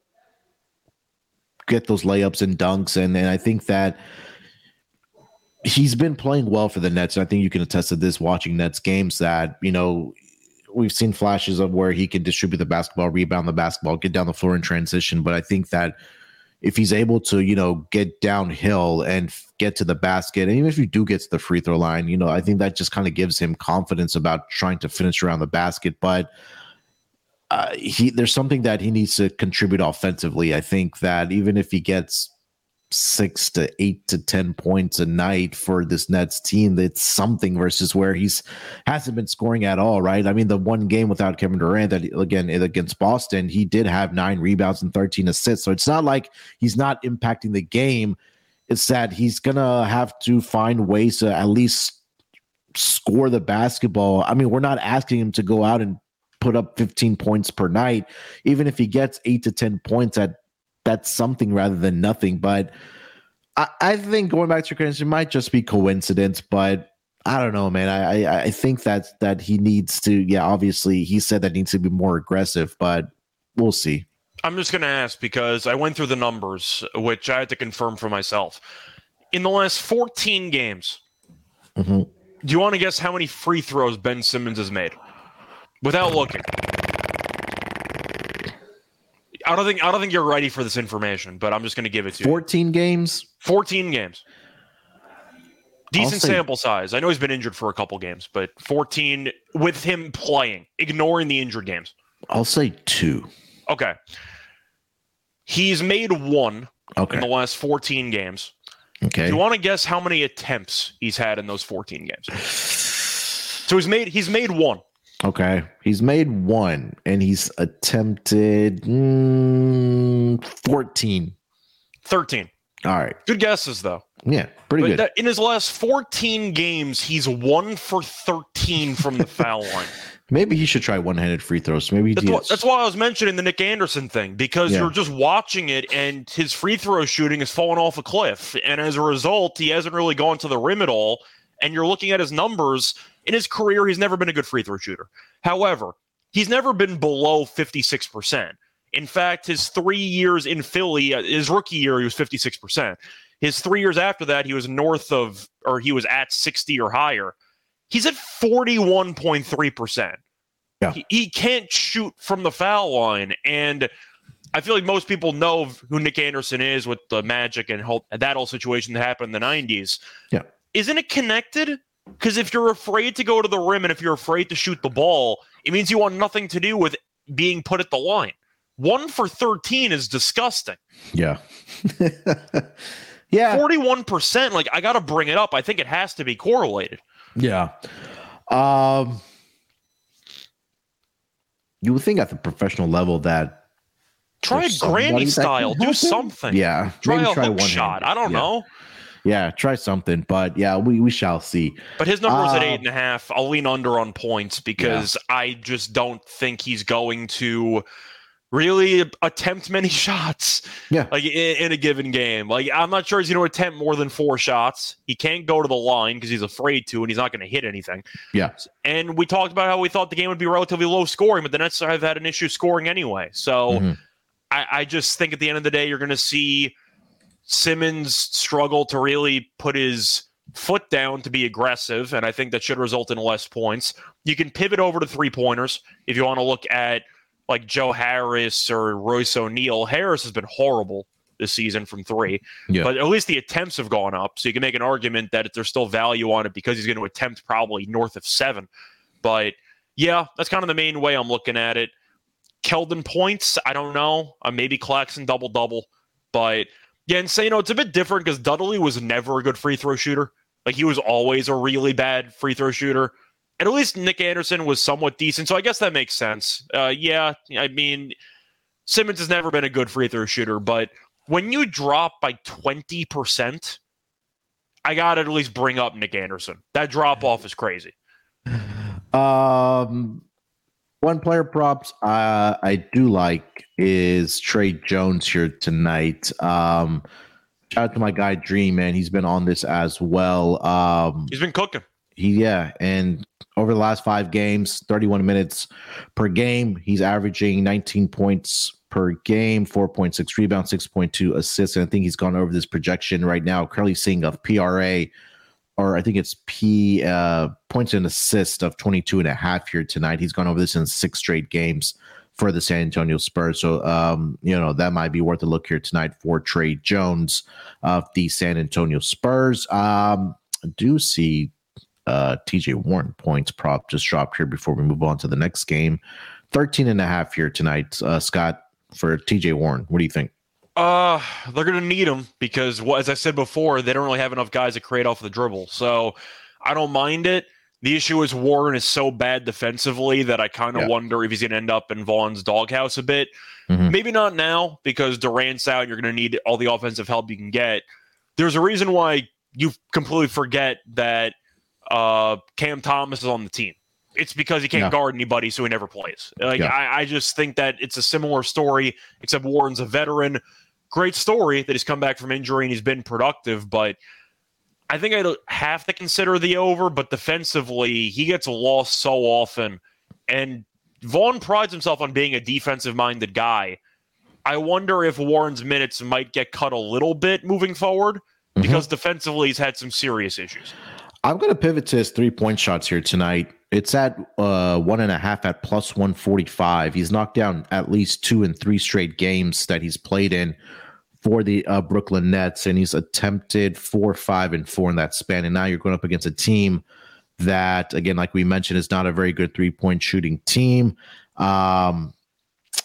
S1: get those layups and dunks, and and I think that he's been playing well for the Nets, and I think you can attest to this watching Nets games that you know we've seen flashes of where he can distribute the basketball, rebound the basketball, get down the floor in transition, but I think that if he's able to, you know, get downhill and get to the basket, and even if you do get to the free throw line, you know, I think that just kind of gives him confidence about trying to finish around the basket. But uh, he, there's something that he needs to contribute offensively. I think that even if he gets six to eight to ten points a night for this Nets team. That's something versus where he's hasn't been scoring at all, right? I mean, the one game without Kevin Durant that again against Boston, he did have nine rebounds and thirteen assists. So it's not like he's not impacting the game. It's that he's gonna have to find ways to at least score the basketball. I mean, we're not asking him to go out and put up 15 points per night. Even if he gets eight to 10 points at that's something rather than nothing. But I, I think going back to your credentials, it might just be coincidence, but I don't know, man. I, I, I think that that he needs to. Yeah, obviously he said that needs to be more aggressive, but we'll see.
S2: I'm just gonna ask because I went through the numbers, which I had to confirm for myself. In the last 14 games, mm-hmm. do you want to guess how many free throws Ben Simmons has made? Without looking, I don't think I don't think you're ready for this information, but I'm just going to give it to 14
S1: you. 14 games.
S2: 14 games. Decent say, sample size. I know he's been injured for a couple games, but 14 with him playing, ignoring the injured games.
S1: I'll say 2.
S2: Okay. He's made 1 okay. in the last 14 games. Okay. Do you want to guess how many attempts he's had in those 14 games? So he's made he's made one.
S1: Okay. He's made one and he's attempted mm, 14.
S2: 13.
S1: All right.
S2: Good guesses, though.
S1: Yeah, pretty but good. That,
S2: in his last 14 games, he's one for 13 from the foul line.
S1: Maybe he should try one handed free throws. Maybe
S2: that's, that's, why I was mentioning the Nick Anderson thing because yeah. you're just watching it and his free throw shooting has fallen off a cliff. And as a result, he hasn't really gone to the rim at all. And you're looking at his numbers in his career, he's never been a good free throw shooter. However, he's never been below 56%. In fact, his three years in Philly, uh, his rookie year, he was 56%. His three years after that, he was north of, or he was at 60 or higher. He's at 41.3%. Yeah. He, he can't shoot from the foul line. And I feel like most people know who Nick Anderson is with the Magic and that whole situation that happened in the
S1: 90s. Yeah.
S2: Isn't it connected? Because if you're afraid to go to the rim and if you're afraid to shoot the ball, it means you want nothing to do with being put at the line. One for 13 is disgusting. Yeah.
S1: yeah.
S2: 41%. Like, I got to bring it up. I think it has to be correlated.
S1: Yeah. Um, you would think at the professional level that
S2: try a granny style, do something. Yeah, try a try hook shot. I don't yeah. know.
S1: Yeah, try something. But yeah, we, we shall see.
S2: But his number uh, at eight and a half. I'll lean under on points because yeah. I just don't think he's going to really attempt many shots yeah like in, in, a given game like i'm not sure he's going to attempt more than four shots he can't go to the line because he's afraid to and he's not going to hit anything
S1: yeah
S2: and we talked about how we thought the game would be relatively low scoring but the nets have had an issue scoring anyway so mm-hmm. I, just think at the end of the day you're going to see Simmons struggle to really put his foot down to be aggressive, and I think that should result in less points. You can pivot over to three pointers if you want to look at like Joe Harris or Royce O'Neale. Harris has been horrible this season from three, yeah. but at least the attempts have gone up. So you can make an argument that there's still value on it because he's going to attempt probably north of seven. But yeah, that's kind of the main way I'm looking at it. Keldon points, I don't know. Uh, maybe Claxton double double, but yeah, and know it's a bit different because Dudley was never a good free throw shooter. Like he was always a really bad free throw shooter. And at least Nick Anderson was somewhat decent. So I guess that makes sense. Uh, yeah, I mean, Simmons has never been a good free throw shooter, but when you drop by 20%, I got to at least bring up Nick Anderson. That drop off is crazy. Um,
S1: one player props uh, I do like is Tre Jones here tonight. Um, shout out to my guy Dream, man. He's been on this as well.
S2: Um, He's been cooking.
S1: He, yeah, and over the last five games, 31 minutes per game, he's averaging 19 points per game, 4.6 rebounds, 6.2 assists. And I think he's gone over this projection right now, currently seeing a PRA or I think it's P uh, points and assist of 22 and a half here tonight. He's gone over this in six straight games for the San Antonio Spurs. So, um, you know, that might be worth a look here tonight for Tre Jones of the San Antonio Spurs. Um, I do see uh, TJ Warren points prop just dropped here before we move on to the next game. 13 and a half here tonight, uh, Scott, for TJ Warren. What do you think?
S2: Uh, they're going to need him because, well, as I said before, they don't really have enough guys to create off the dribble. So I don't mind it. The issue is Warren is so bad defensively that I kind of yeah. wonder if he's going to end up in Vaughn's doghouse a bit. Mm-hmm. Maybe not now because Durant's out. You're going to need all the offensive help you can get. There's a reason why you completely forget that uh, Cam Thomas is on the team. It's because he can't yeah. guard anybody, so he never plays. Like yeah. I, I just think that it's a similar story, except Warren's a veteran great story that he's come back from injury and he's been productive, but I think I'd have to consider the over, but defensively, he gets lost so often. And Vaughn prides himself on being a defensive minded guy. I wonder if Warren's minutes might get cut a little bit moving forward mm-hmm. because defensively he's had some serious issues.
S1: I'm going to pivot to his three point shots here tonight. It's at uh, one and a half at plus 145. He's knocked down at least two and three straight games that he's played in for the uh, Brooklyn Nets, and he's attempted four, five, and four in that span. And now you're going up against a team that, again, like we mentioned, is not a very good three point shooting team. Um,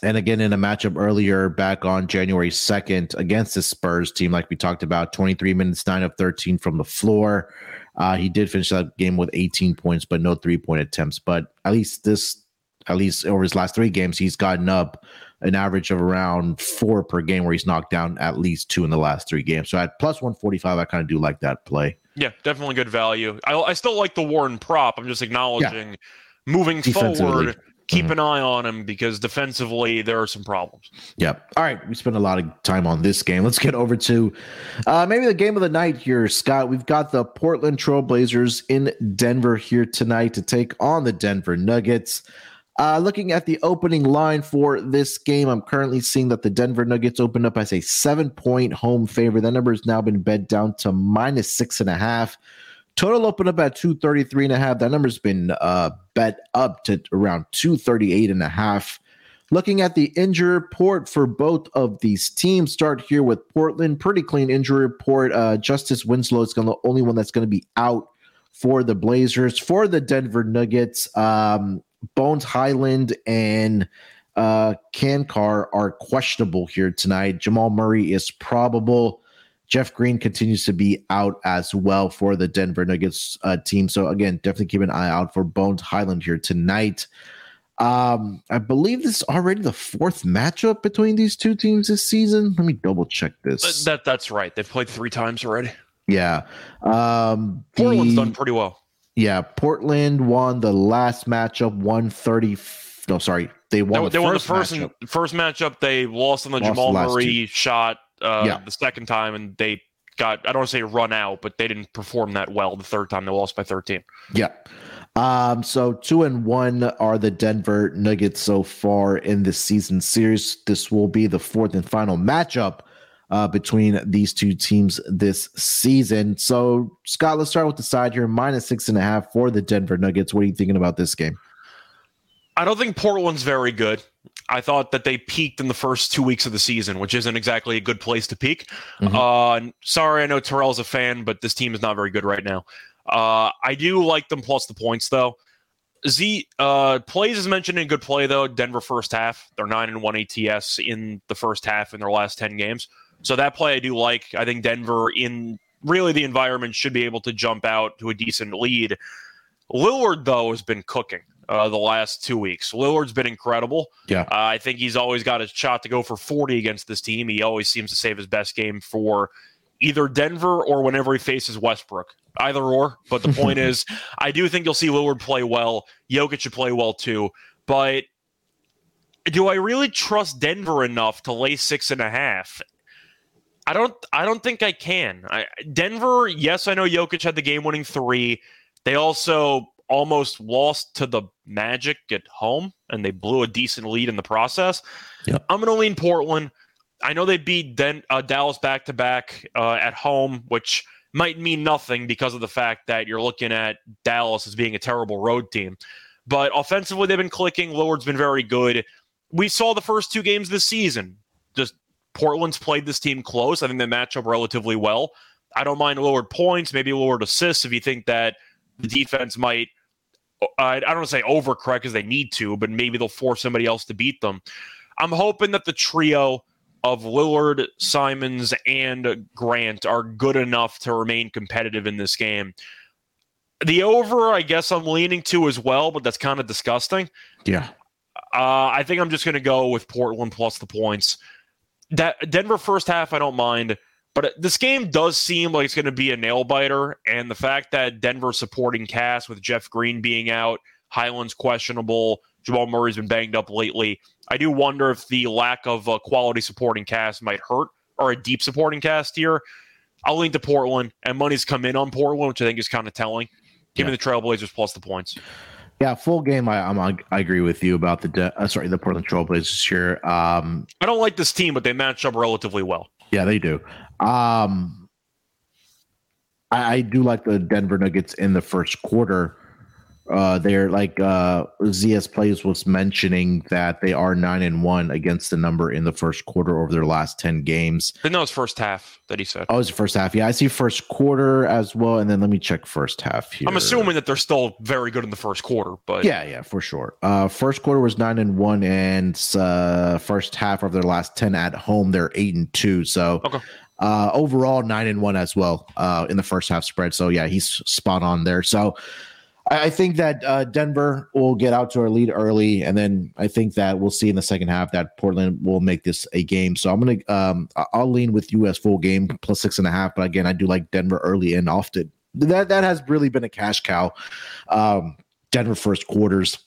S1: and again, in a matchup earlier back on January 2nd against the Spurs team, like we talked about, 23 minutes, 9 of 13 from the floor. Uh, he did finish that game with 18 points, but no three point attempts. But at least this at least over his last three games, he's gotten up an average of around four per game where he's knocked down at least two in the last three games. So at plus 145, I kind of do like that play.
S2: Yeah, definitely good value. I, I still like the Warren prop. I'm just acknowledging yeah. moving forward, keep mm-hmm. an eye on him because defensively there are some problems.
S1: Yep. All right. We spent a lot of time on this game. Let's get over to uh, maybe the game of the night here, Scott. We've got the Portland Trailblazers in Denver here tonight to take on the Denver Nuggets. Uh, looking at the opening line for this game, I'm currently seeing that the Denver Nuggets opened up as a seven point home favorite. That number has now been bed down to minus six and a half. Total opened up at 233 and a half. That number's been uh, bet up to around 238 and a half. Looking at the injury report for both of these teams, start here with Portland. Pretty clean injury report. Uh, Justice Winslow is the only one that's going to be out for the Blazers. For the Denver Nuggets, um, Bones Hyland and uh, Cancar are questionable here tonight. Jamal Murray is probable. Jeff Green continues to be out as well for the Denver Nuggets uh, team. So again, definitely keep an eye out for Bones Hyland here tonight. Um, I believe this is already the fourth matchup between these two teams this season. Let me double check this.
S2: That that's right. They've played three times already.
S1: Yeah.
S2: Um, Portland's the, done pretty well.
S1: Yeah, Portland won the last matchup 130. No, sorry. They won, they, the, they first won the first matchup.
S2: first matchup. They lost on the lost Jamal the Murray two. shot uh, yeah. the second time, and they got, I don't want to say run out, but they didn't perform that well the third time. They lost by 13.
S1: Yeah. Um, so two and one are the Denver Nuggets so far in this season series. This will be the fourth and final matchup uh, between these two teams this season. So, Scott, let's start with the side here minus six and a half for the Denver Nuggets. What are you thinking about this game?
S2: I don't think Portland's very good. I thought that they peaked in the first two weeks of the season, which isn't exactly a good place to peak. Mm-hmm. Uh, sorry, I know Terrell's a fan, but this team is not very good right now. Uh, I do like them plus the points, though. Z uh, plays is mentioned in good play though. Denver first half, they're nine and one ATS in the first half in their last ten games. So that play I do like. I think Denver in really the environment should be able to jump out to a decent lead. Lillard though has been cooking uh, the last two weeks. Lillard's been incredible.
S1: Yeah, uh,
S2: I think he's always got a shot to go for forty against this team. He always seems to save his best game for either Denver or whenever he faces Westbrook. Either or, but the point is, I do think you'll see Lillard play well. Jokic should play well too, but do I really trust Denver enough to lay six and a half? I don't I don't think I can. I, Denver, yes, I know Jokic had the game winning three. They also almost lost to the Magic at home and they blew a decent lead in the process. Yep. I'm gonna lean Portland. I know they beat Den- uh, Dallas back to back at home, which might mean nothing because of the fact that you're looking at Dallas as being a terrible road team. But offensively, they've been clicking. Lillard's been very good. We saw the first two games this season just Portland's played this team close. I think they match up relatively well. I don't mind Lillard points, maybe Lillard assists if you think that the defense might. Uh, I don't want to say overcorrect because they need to, but maybe they'll force somebody else to beat them. I'm hoping that the trio of Lillard, Simons, and Grant are good enough to remain competitive in this game. The over, I guess I'm leaning to as well, but that's kind of disgusting.
S1: Yeah.
S2: Uh, I think I'm just going to go with Portland plus the points that Denver first half, I don't mind. But this game does seem like it's going to be a nail biter. And the fact that Denver supporting cast with Jeff Green being out, Hyland's questionable, Jamal Murray's been banged up lately. I do wonder if the lack of a uh, quality supporting cast might hurt or a deep supporting cast here. I'll lean to Portland, and money's come in on Portland, which I think is kind of telling. Give yeah. me the Trailblazers plus the points.
S1: Yeah, full game. I I'm, i agree with you about the de- uh, sorry the Portland Trailblazers here. Um,
S2: I don't like this team, but they match up relatively well.
S1: Yeah, they do. Um, I, I do like the Denver Nuggets in the first quarter. Uh, they're like uh, ZS Plays was mentioning that they are nine and one against the number in the first quarter over their last ten games. And
S2: that
S1: was
S2: first half that he said. Oh,
S1: it's first half. Yeah, I see first quarter as well, and then let me check first half here.
S2: I'm assuming that they're still very good in the first quarter, but
S1: yeah, yeah, for sure. Uh, first quarter was nine and one, and uh, first half of their last ten at home, they're eight and two. So okay. Uh, overall, nine and one as well uh, in the first half spread. So yeah, he's spot on there. So I, think that uh, Denver will get out to our lead early, and then I think that we'll see in the second half that Portland will make this a game. So I'm gonna um, I'll lean with US full game plus six and a half. But again, I do like Denver early and often. That that has really been a cash cow. Um, Denver first quarters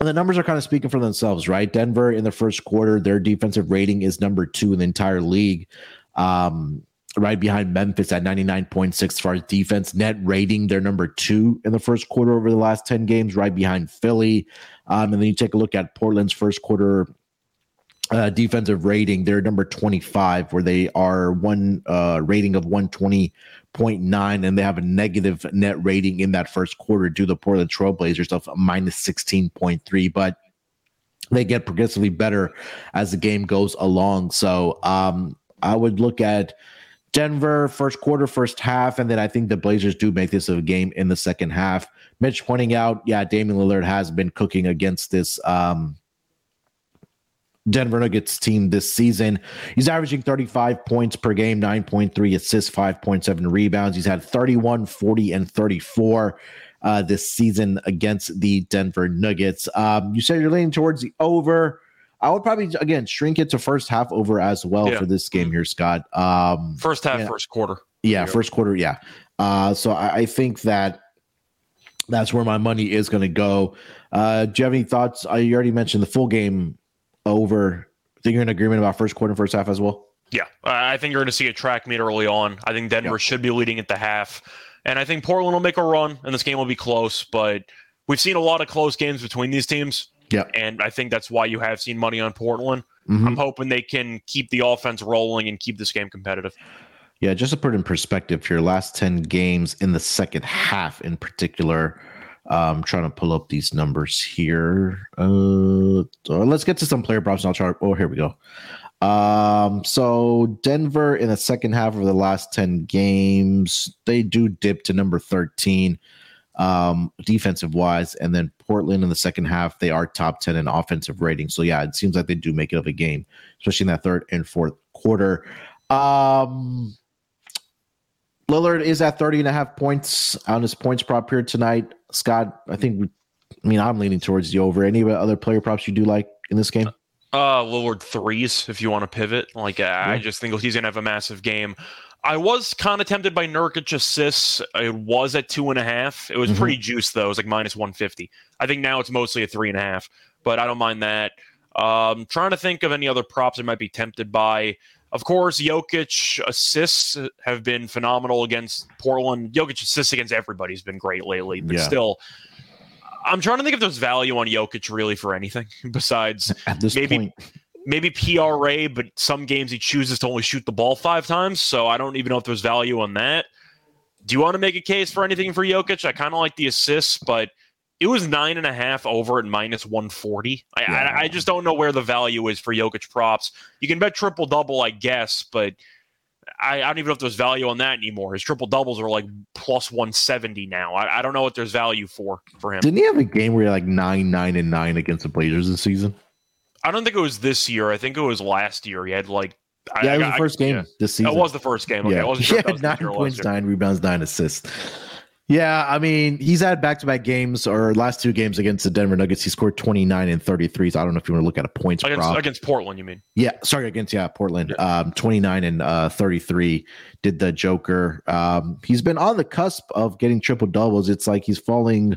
S1: and the numbers are kind of speaking for themselves, right? Denver in the first quarter, their defensive rating is number two in the entire league. Um, right behind Memphis at 99.6 for defense. Net rating, they're number two in the first quarter over the last 10 games, right behind Philly. Um, and then you take a look at Portland's first quarter uh, defensive rating. They're number 25, where they are one uh, rating of 120.9, and they have a negative net rating in that first quarter due to the Portland Trailblazers of minus 16.3. But they get progressively better as the game goes along. So um, I would look at – Denver first quarter, first half, and then I think the Blazers do make this a game in the second half. Mitch pointing out, yeah, Damian Lillard has been cooking against this um, Denver Nuggets team this season. He's averaging 35 points per game, 9.3 assists, 5.7 rebounds. He's had 31, 40, and 34 uh, this season against the Denver Nuggets. Um, you said you're leaning towards the over. I would probably again shrink it to first half over as well yeah. for this game here, Scott.
S2: Um, first half,
S1: yeah. first quarter. Yeah, first quarter. Yeah. Uh, so I, I, think that that's where my money is going to go. Uh, do you have any thoughts? Uh, you already mentioned the full game over. I think you're in agreement about first quarter and first half as well.
S2: Yeah, I think you're going to see a track meet early on. I think Denver yeah. should be leading at the half, and I think Portland will make a run, and this game will be close. But we've seen a lot of close games between these teams.
S1: Yeah.
S2: And I think that's why you have seen money on Portland. Mm-hmm. I'm hoping they can keep the offense rolling and keep this game competitive.
S1: Yeah, just to put in perspective, your last 10 games in the second half in particular, I'm um, trying to pull up these numbers here. Uh, uh, let's get to some player props. And I'll try. Oh, here we go. Um, so Denver in the second half of the last 10 games, they do dip to number 13 um, defensive wise. And then Portland in the second half, they are top 10 in offensive rating. So, yeah, it seems like they do make it of a game, especially in that third and fourth quarter. Um, Lillard is at 30 and a half points on his points prop here tonight. Scott, I think, I mean, I'm leaning towards the over. Any other player props you do like in this game?
S2: Uh, Lillard threes, if you want to pivot. Like, uh, yeah. I just think he's going to have a massive game. I was kind of tempted by Nurkic assists. It was at two and a half. It was mm-hmm. pretty juiced though. It was like minus one fifty. I think now it's mostly a three and a half, but I don't mind that. Um, trying to think of any other props I might be tempted by. Of course, Jokic assists have been phenomenal against Portland. Jokic assists against everybody's been great lately, but yeah. still, I'm trying to think if there's value on Jokic really for anything besides maybe point maybe PRA, but some games he chooses to only shoot the ball five times. So I don't even know if there's value on that. Do you want to make a case for anything for Jokic? I kind of like the assists, but it was nine and a half over at minus 140. I, yeah. I, I, just don't know where the value is for Jokic props. You can bet triple double, I guess, but I, I, don't even know if there's value on that anymore. His triple doubles are like plus 170 now. I, don't know what there's value for for him.
S1: Didn't he have a game where he had like nine, nine, and nine against the Blazers this season?
S2: I don't think it was this year. I think it was last year. He had like
S1: yeah, I, it was I, the first I, game yeah. this season.
S2: It was the first game. Okay, yeah, I sure
S1: yeah nine points, nine rebounds, nine assists. Yeah, I mean, he's had back-to-back games or last two games against the Denver Nuggets. He scored 29 and 33. So I don't know if you want to look at a points
S2: against,
S1: prop.
S2: against Portland. You mean?
S1: Yeah, sorry, against yeah Portland. Yeah. Um, 29 and uh, 33 did the Joker. Um, he's been on the cusp of getting triple doubles. It's like he's falling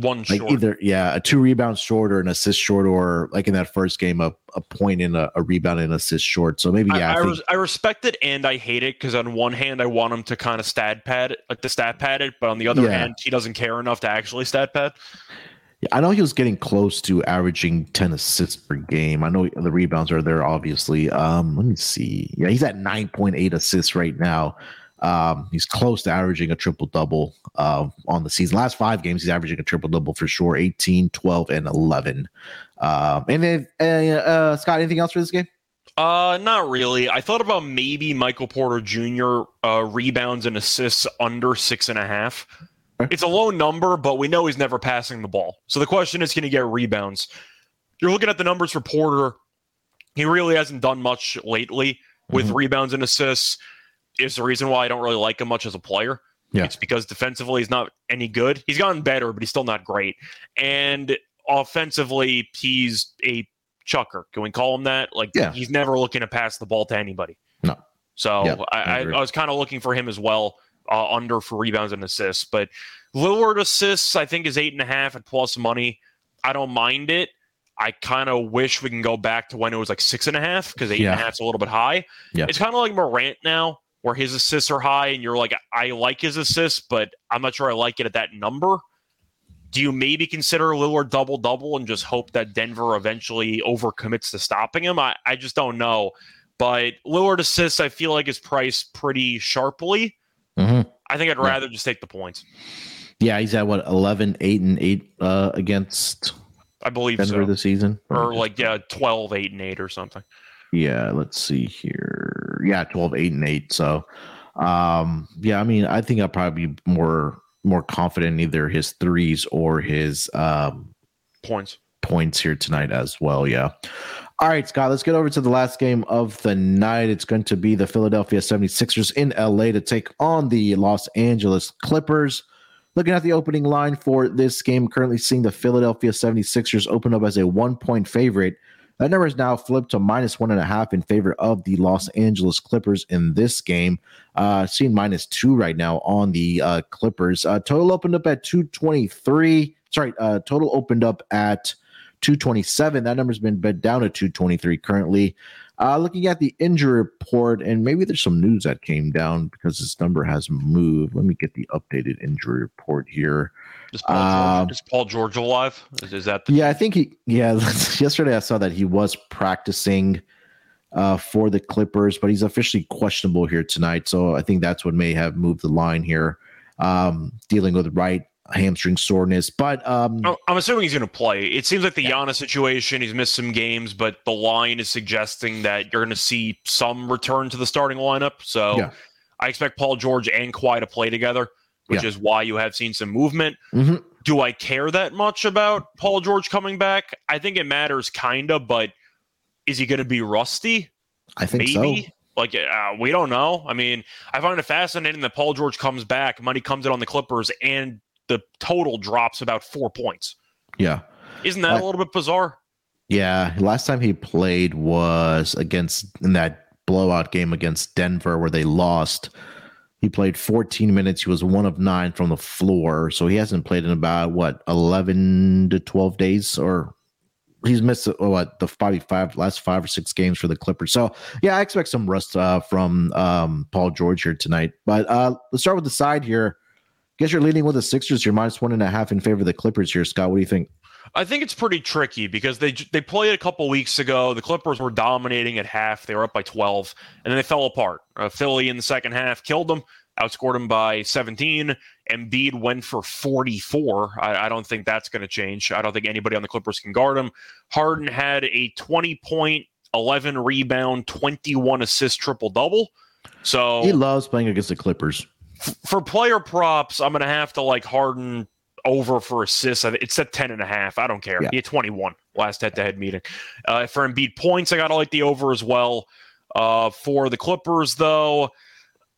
S2: one
S1: like short. either yeah a two rebounds short or an assist short or like in that first game a, a point in a, a rebound and assist short so maybe yeah
S2: i, I, I, think- res- I respect it and i hate it because on one hand i want him to kind of stat pad it, like the stat pad it but on the other yeah. hand he doesn't care enough to actually stat pad
S1: yeah, I know he was getting close to averaging 10 assists per game. I know the rebounds are there, obviously. Um, let me see. Yeah, he's at 9.8 assists right now. Um, he's close to averaging a triple double uh, on the season. Last five games, he's averaging a triple double for sure 18, 12, and 11. Um, and then, uh, uh, Scott, anything else for this game?
S2: Uh, not really. I thought about maybe Michael Porter Jr. Uh, rebounds and assists under six and a half. It's a low number, but we know he's never passing the ball. So the question is, can he get rebounds? You're looking at the numbers for Porter. He really hasn't done much lately with mm-hmm. rebounds and assists is the reason why I don't really like him much as a player.
S1: Yeah.
S2: It's because defensively he's not any good. He's gotten better, but he's still not great. And offensively, he's a chucker. Can we call him that? Like, yeah. he's never looking to pass the ball to anybody.
S1: No.
S2: So yeah, I, I, I, was kind of looking for him as well uh, under for rebounds and assists. But Lillard assists, I think, is eight and a half at plus money. I don't mind it. I kind of wish we can go back to when it was like six and a half because eight yeah. and a half is a little bit high. Yeah. It's kind of like Morant now where his assists are high and you're like, I like his assists, but I'm not sure I like it at that number. Do you maybe consider Lillard double double and just hope that Denver eventually overcommits to stopping him? I, I just don't know. But Lillard assists, I feel like, is priced pretty sharply. Mm-hmm. I think I'd rather yeah. just take the points.
S1: Yeah, he's at what 11, 8, and 8 uh, against
S2: I believe Denver so.
S1: this season.
S2: Or, or like, yeah, 12, 8, and 8 or something.
S1: Yeah, let's see here. Yeah, 12, 8, and 8. So um yeah, I mean, I think I'll probably be more more confident in either his threes or his um
S2: points
S1: points here tonight as well. Yeah. All right, Scott, let's get over to the last game of the night. It's going to be the Philadelphia 76ers in LA to take on the Los Angeles Clippers. Looking at the opening line for this game, currently seeing the Philadelphia 76ers open up as a one point favorite that number is now flipped to minus one and a half in favor of the Los Angeles Clippers in this game. Uh, seeing minus two right now on the uh, Clippers. Uh, total opened up at 223. Sorry, uh, total opened up at 227. That number's been bed down to 223 currently. Uh, looking at the injury report, and maybe there's some news that came down because this number has moved. Let me get the updated injury report here.
S2: Is Paul, George, um, is Paul George alive? Is, is that?
S1: The- yeah, I think he. Yeah, yesterday I saw that he was practicing uh, for the Clippers, but he's officially questionable here tonight. So I think that's what may have moved the line here, um, dealing with right hamstring soreness. But um,
S2: oh, I'm assuming he's going to play. It seems like the yeah. Giannis situation, he's missed some games, but the line is suggesting that you're going to see some return to the starting lineup. So yeah. I expect Paul George and Kawhi to play together which yeah. is why you have seen some movement. Mm-hmm. Do I care that much about Paul George coming back? I think it matters kind of, but is he going to be rusty?
S1: I think Maybe. so.
S2: Like uh, we don't know. I mean, I find it fascinating that Paul George comes back, money comes in on the Clippers, and the total drops about four points.
S1: Yeah,
S2: isn't that I, a little bit bizarre?
S1: Yeah, last time he played was against in that blowout game against Denver where they lost. He played 14 minutes. He was one of nine from the floor. So he hasn't played in about, what, 11 to 12 days or he's missed uh, what the five, five last five or six games for the Clippers. So yeah, I expect some rust uh, from um, Paul George here tonight. But uh, let's start with the side here. I guess you're leading with the Sixers. You're minus one and a half in favor of the Clippers here, Scott. What do you think?
S2: I think it's pretty tricky because they they played a couple weeks ago. The Clippers were dominating at half; they were up by 12, and then they fell apart. Uh, Philly in the second half killed them, outscored them by 17. Embiid went for 44. I, I don't think that's going to change. I don't think anybody on the Clippers can guard him. Harden had a 20 point, 11 rebound, 21 assist triple double. So
S1: he loves playing against the Clippers.
S2: F- for player props, I'm going to have to like Harden over for assists. It's at 10 and a half. I don't care. Yeah. He had 21 last head to head meeting. Uh, for Embiid points, I got to like the over as well. Uh, for the Clippers, though,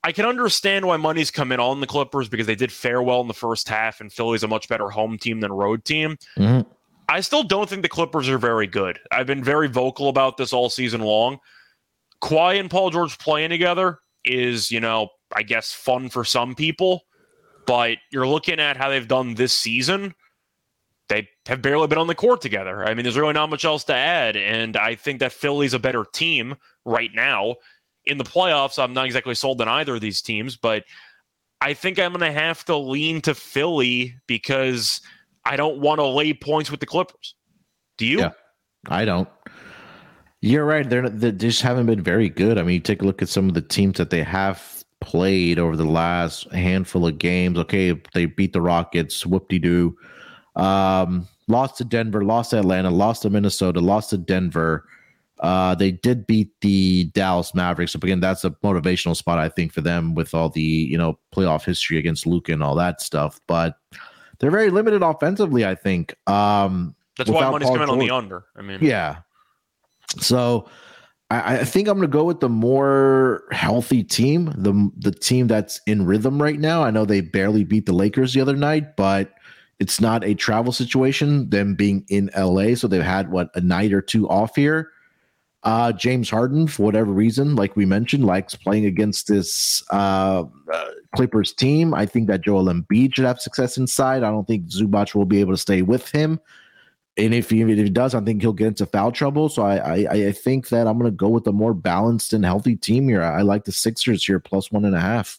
S2: I can understand why money's come in on the Clippers because they did fare well in the first half, and Philly's a much better home team than road team. Mm-hmm. I still don't think the Clippers are very good. I've been very vocal about this all season long. Kawhi and Paul George playing together is, you know, I guess fun for some people but you're looking at how they've done this season. They have barely been on the court together. I mean, there's really not much else to add. And I think that Philly's a better team right now. In the playoffs, I'm not exactly sold on either of these teams, but I think I'm going to have to lean to Philly because I don't want to lay points with the Clippers. Do you? Yeah,
S1: I don't. You're right. They're, they just haven't been very good. I mean, you take a look at some of the teams that they have played over the last handful of games. Okay, they beat the Rockets, whoop de doo. Um, lost to Denver, lost to Atlanta, lost to Minnesota, lost to Denver. Uh, they did beat the Dallas Mavericks. So again, that's a motivational spot I think for them with all the you know playoff history against Luka and all that stuff. But they're very limited offensively. I think um,
S2: that's why money's Paul coming George. on the under. I mean,
S1: yeah. So I, I think I'm going to go with the more healthy team, the the team that's in rhythm right now. I know they barely beat the Lakers the other night, but it's not a travel situation. Them being in LA, so they've had what a night or two off here. Uh, James Harden, for whatever reason, like we mentioned, likes playing against this uh, uh, Clippers team. I think that Joel Embiid should have success inside. I don't think Zubac will be able to stay with him and if he, if he does, I think he'll get into foul trouble. So I, I, I think that I'm going to go with a more balanced and healthy team here. I, I like the Sixers here plus one and a half.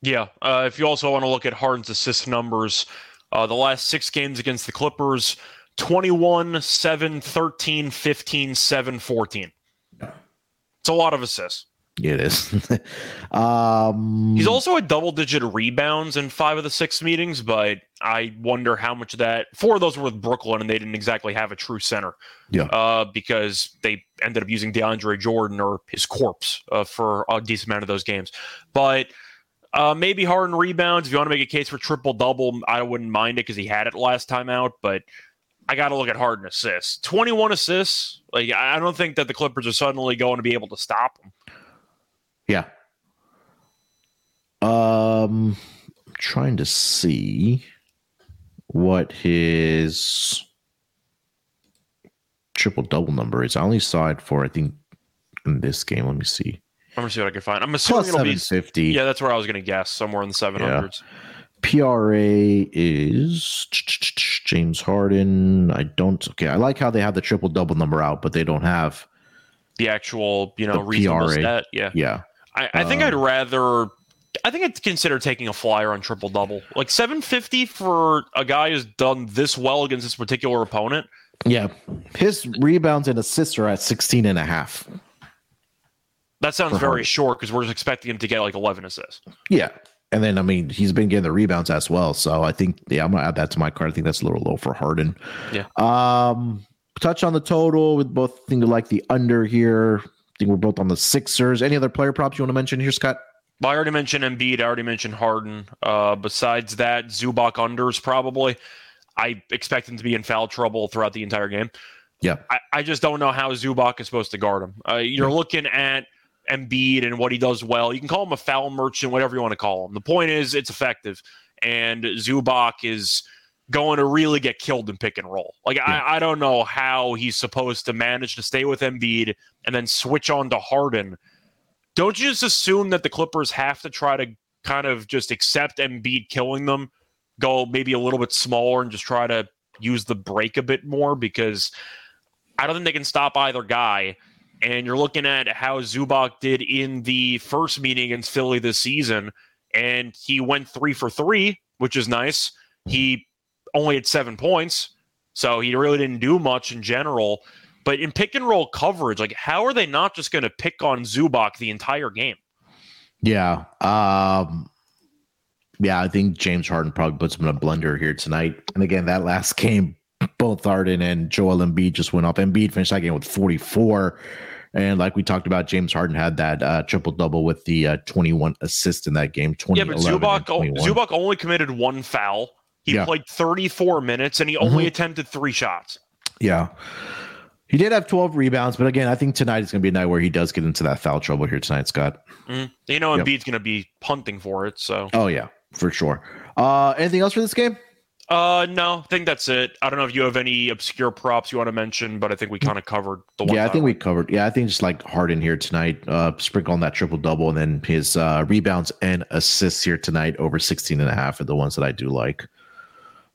S2: Yeah. Uh, if you also want to look at Harden's assist numbers, uh, the last six games against the Clippers 21, 7, 13, 15, 7, 14. It's a lot of assists
S1: it is.
S2: um, He's also a double digit rebounds in five of the six meetings, but I wonder how much of that. Four of those were with Brooklyn, and they didn't exactly have a true center.
S1: Yeah.
S2: Uh, because they ended up using DeAndre Jordan or his corpse uh, for a decent amount of those games. But uh, maybe Harden rebounds. If you want to make a case for triple double, I wouldn't mind it because he had it last time out, but. I got to look at Harden assists. 21 assists. Like I don't think that the Clippers are suddenly going to be able to stop him.
S1: Yeah. Um, I'm trying to see what his triple double number is. I only saw it for I think in this game. Let me see.
S2: I'm gonna see what I can find. I'm assuming Plus it'll 750. be Yeah, that's where I was going to guess. Somewhere in the seven hundreds. Yeah.
S1: PRA is James Harden. I don't. Okay, I like how they have the triple double number out, but they don't have
S2: the actual you know the PRA. stat. Yeah,
S1: yeah.
S2: I, I think um, I'd rather. I think I'd consider taking a flyer on triple double. Like 750 for a guy who's done this well against this particular opponent.
S1: Yeah. His rebounds and assists are at 16 and a
S2: half. That sounds very Harden. short because we're expecting him to get like 11 assists.
S1: Yeah. And then, I mean, he's been getting the rebounds as well. So I think, yeah, I'm going to add that to my card. I think that's a little low for Harden. Yeah. Um, touch on the total with both, I think, like the under here think we're both on the Sixers. Any other player props you want to mention here, Scott?
S2: Well, I already mentioned Embiid. I already mentioned Harden. Uh, besides that, Zubac unders probably. I expect him to be in foul trouble throughout the entire game.
S1: Yeah. I,
S2: I just don't know how Zubac is supposed to guard him. Uh, you're yeah. looking at Embiid and what he does well. You can call him a foul merchant, whatever you want to call him. The point is, it's effective. And Zubac is – going to really get killed in pick and roll. Like yeah. I, I don't know how he's supposed to manage to stay with Embiid and then switch on to Harden. Don't you just assume that the Clippers have to try to kind of just accept Embiid killing them, go maybe a little bit smaller and just try to use the break a bit more because I don't think they can stop either guy. And you're looking at how Zubac did in the first meeting against Philly this season, and he went three for three, which is nice. He only at seven points. So he really didn't do much in general. But in pick and roll coverage, like how are they not just going to pick on Zubac the entire game?
S1: Yeah. Um, yeah, I think James Harden probably puts him in a blunder here tonight. And again, that last game, both Harden and Joel Embiid just went off. Embiid finished that game with 44. And like we talked about, James Harden had that uh, triple double with the uh, 21 assist in that game. Yeah, but Zubac
S2: only committed one foul. He yeah. played 34 minutes and he only mm-hmm. attempted three shots.
S1: Yeah. He did have 12 rebounds, but again, I think tonight is going to be a night where he does get into that foul trouble here tonight, Scott.
S2: Mm. You know, Embiid's yep. going to be punting for it. So,
S1: oh, yeah, for sure. Uh, anything else for this game?
S2: Uh, no, I think that's it. I don't know if you have any obscure props you want to mention, but I think we mm. kind of covered
S1: the one. Yeah, I think we covered. Yeah, I think just like Harden here tonight, uh, sprinkle on that triple double and then his uh, rebounds and assists here tonight over 16 and a half are the ones that I do like.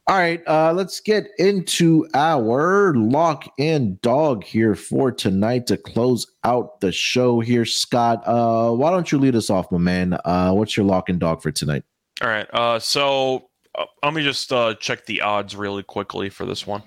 S1: All right, uh, let's get into our lock and dog here for tonight to close out the show here. Scott, uh, why don't you lead us off, my man? Uh, what's your lock and dog for tonight?
S2: All right, uh, so uh, let me just uh, check the odds really quickly for this one.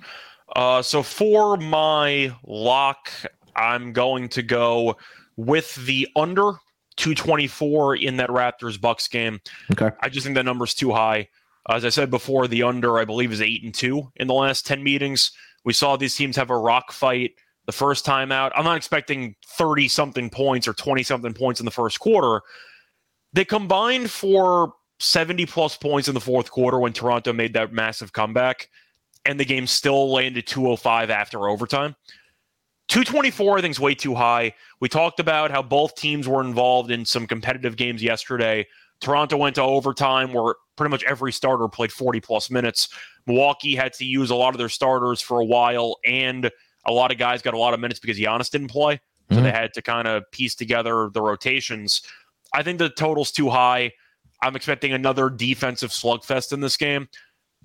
S2: Uh, so for my lock, I'm going to go with the under 224 in that Raptors Bucks game.
S1: Okay.
S2: I just think that number's too high. As I said before, the under I believe is eight and two in the last ten meetings. We saw these teams have a rock fight the first time out. I'm not expecting thirty something points or twenty something points in the first quarter. They combined for 70 plus points in the fourth quarter when Toronto made that massive comeback, and the game still landed 205 after overtime. 224, I think, is way too high. We talked about how both teams were involved in some competitive games yesterday. Toronto went to overtime where pretty much every starter played 40 plus minutes. Milwaukee had to use a lot of their starters for a while, and a lot of guys got a lot of minutes because Giannis didn't play. So mm-hmm. they had to kind of piece together the rotations. I think the total's too high. I'm expecting another defensive slugfest in this game.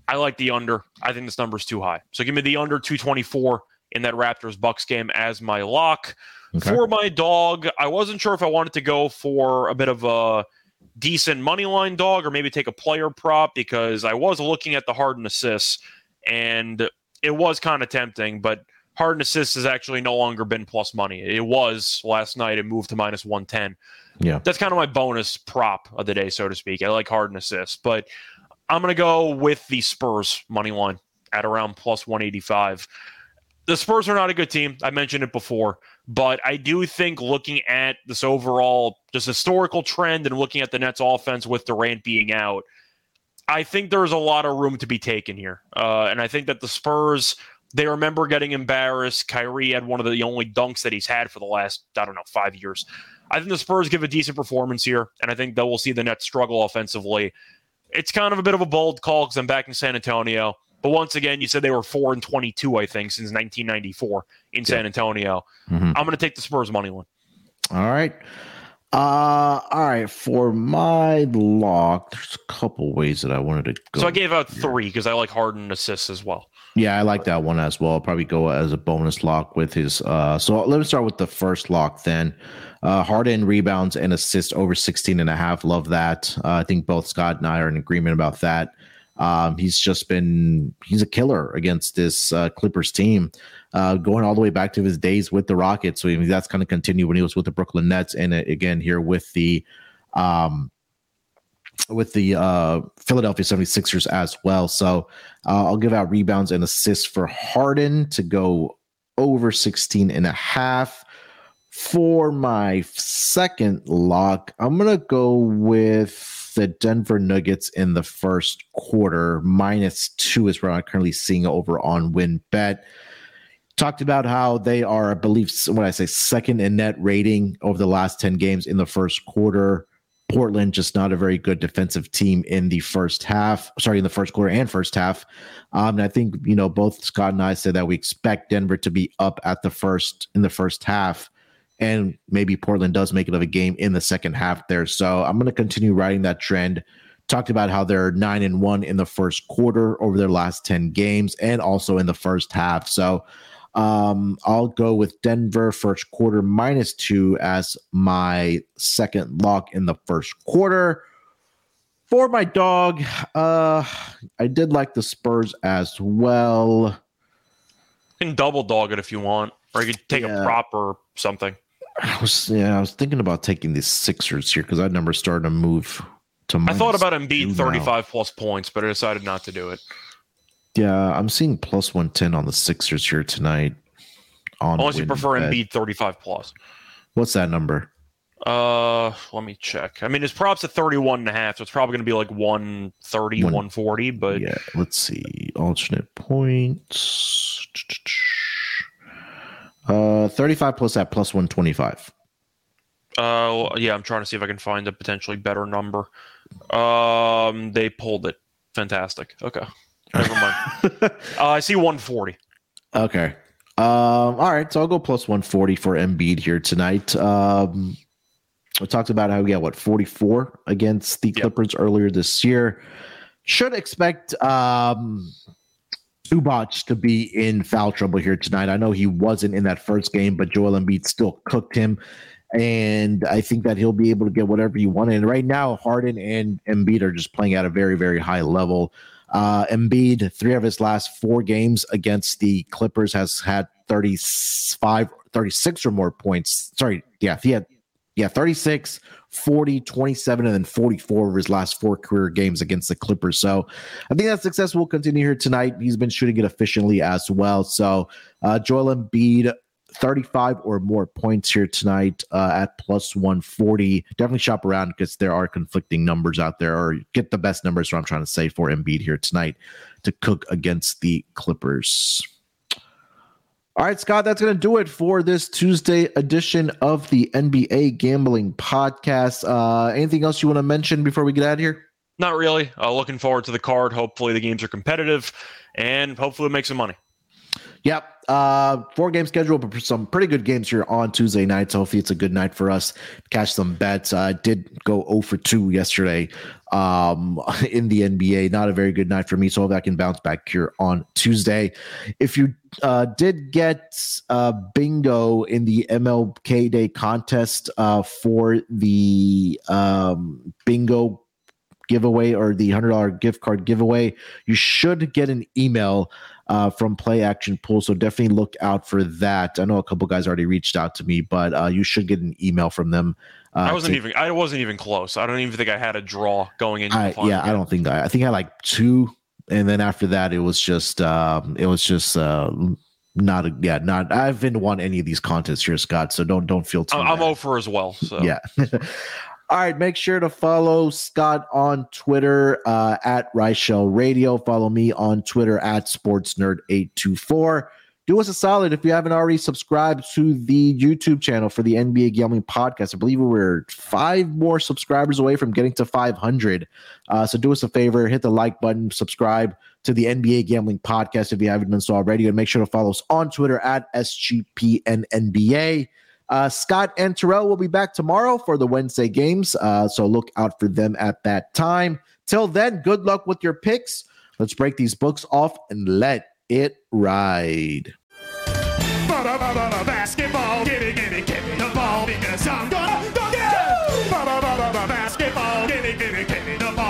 S2: I like the under. I think this number's too high. So give me the under 224 in that Raptors Bucks game as my lock. Okay. For my dog, I wasn't sure if I wanted to go for a bit of a decent money line dog or maybe take a player prop because I was looking at the Harden assists and it was kind of tempting, but Harden assists has actually no longer been plus money. It was last night. It moved to minus 110.
S1: Yeah.
S2: That's kind of my bonus prop of the day, so to speak. I like Harden assists, but I'm going to go with the Spurs money line at around plus 185. The Spurs are not a good team. I mentioned it before. But I do think looking at this overall just historical trend and looking at the Nets offense with Durant being out, I think there's a lot of room to be taken here. Uh, and I think that the Spurs, they remember getting embarrassed. Kyrie had one of the only dunks that he's had for the last, I don't know, five years. I think the Spurs give a decent performance here, and I think that we'll see the Nets struggle offensively. It's kind of a bit of a bold call because I'm back in San Antonio. But once again, you said they were four and twenty-two, I think, since 1994 in San Antonio. Mm-hmm. I'm going to take the Spurs money one.
S1: All right. Uh, all right. For my lock, there's a couple ways that I wanted to
S2: go. So I gave out three because I like Harden assists as well.
S1: Yeah, I like that one as well. I'll probably go as a bonus lock with his. Uh, so let me start with the first lock then. Uh, Harden rebounds and assists over 16 and a half. Love that. Uh, I think both Scott and I are in agreement about that. Um, he's just been he's a killer against this uh, Clippers team, uh, going all the way back to his days with the Rockets. So I mean, that's going to continue when he was with the Brooklyn Nets, and uh, again here with the um, with the uh, Philadelphia 76ers as well. So uh, I'll give out rebounds and assists for Harden to go over 16 and a half. For my second lock, I'm going to go with the Denver Nuggets in the first quarter. Minus two is where I'm currently seeing over on Win Bet. Talked about how they are, I believe, when I say second in net rating over the last 10 games in the first quarter. Portland just not a very good defensive team in the first half. Sorry, in the first quarter and first half. Um, and I think you know both Scott and I said that we expect Denver to be up at the first in the first half and maybe Portland does make it of a game in the second half there. So I'm going to continue riding that trend. Talked about how they're nine and one in the first quarter over their last 10 games and also in the first half. So um, I'll go with Denver first quarter minus two as my second lock in the first quarter. For my dog, uh, I did like the Spurs as well.
S2: You can double dog it if you want, or you can take yeah. a prop or something.
S1: I was yeah, I was thinking about taking the Sixers here because that number started to move to.
S2: I thought about Embiid thirty-five plus points, but I decided not to do it.
S1: Yeah, I'm seeing plus one ten on the Sixers here tonight.
S2: On Unless you prefer bet. Embiid thirty-five plus.
S1: What's that number?
S2: Uh, let me check. I mean, his props at 31 and a half, so it's probably going to be like 130, One, 140, but yeah,
S1: let's see. Alternate points. Uh, 35 plus that plus 125. Uh, well,
S2: yeah, I'm trying to see if I can find a potentially better number. Um, they pulled it. Fantastic. Okay. Never mind. uh, I see 140. Okay.
S1: Um, all right. So I'll go plus 140 for Embiid here tonight. Um, we talked about how we got what 44 against the Clippers yep. earlier this year. Should expect um, Zubac to be in foul trouble here tonight. I know he wasn't in that first game, but Joel Embiid still cooked him. And I think that he'll be able to get whatever he wanted. And right now, Harden and Embiid are just playing at a very, very high level. Uh, Embiid, three of his last four games against the Clippers, has had 35, 36 or more points. Sorry, yeah, he had yeah, 36 40, 27, and then 44 of his last four career games against the Clippers. So I think that success will continue here tonight. He's been shooting it efficiently as well. So uh, Joel Embiid, 35 or more points here tonight uh, at plus 140. Definitely shop around because there are conflicting numbers out there, or get the best numbers, what I'm trying to say, for Embiid here tonight to cook against the Clippers. All right, Scott, that's going to do it for this Tuesday edition of the NBA Gambling Podcast. Uh, anything else you want to mention before we get out of here?
S2: Not really. Uh, looking forward to the card. Hopefully, the games are competitive and hopefully, make some money.
S1: Yep. Uh, four game schedule, but some pretty good games here on Tuesday night. So hopefully it's a good night for us to catch some bets. I uh, did go 0 for 2 yesterday um, in the NBA. Not a very good night for me. So hopefully I can bounce back here on Tuesday. If you uh, did get uh, bingo in the MLK Day contest uh, for the um, bingo giveaway or the $100 gift card giveaway, you should get an email uh, from play action pool. So definitely look out for that. I know a couple guys already reached out to me, but uh, you should get an email from them. Uh,
S2: I wasn't to, even. I wasn't even close. I don't even think I had a draw going into. I,
S1: yeah, game. I don't think I. I think I had like two, and then after that, it was just. Um, it was just. Uh, not a, yeah, not I haven't won any of these contests here, Scott. So don't don't feel too. I'm,
S2: I'm over as well. So
S1: yeah. All right, make sure to follow Scott on Twitter uh, at Reichel Radio. Follow me on Twitter at SportsNerd824. Do us a solid if you haven't already subscribed to the YouTube channel for the NBA Gambling Podcast. I believe we're five more subscribers away from getting to 500. Uh, so do us a favor, hit the like button, subscribe to the NBA Gambling Podcast if you haven't done so already, and make sure to follow us on Twitter at SGPNNBA. Uh, Scott and Terrell will be back tomorrow for the Wednesday games. Uh, so look out for them at that time. Till then, good luck with your picks. Let's break these books off and let it ride.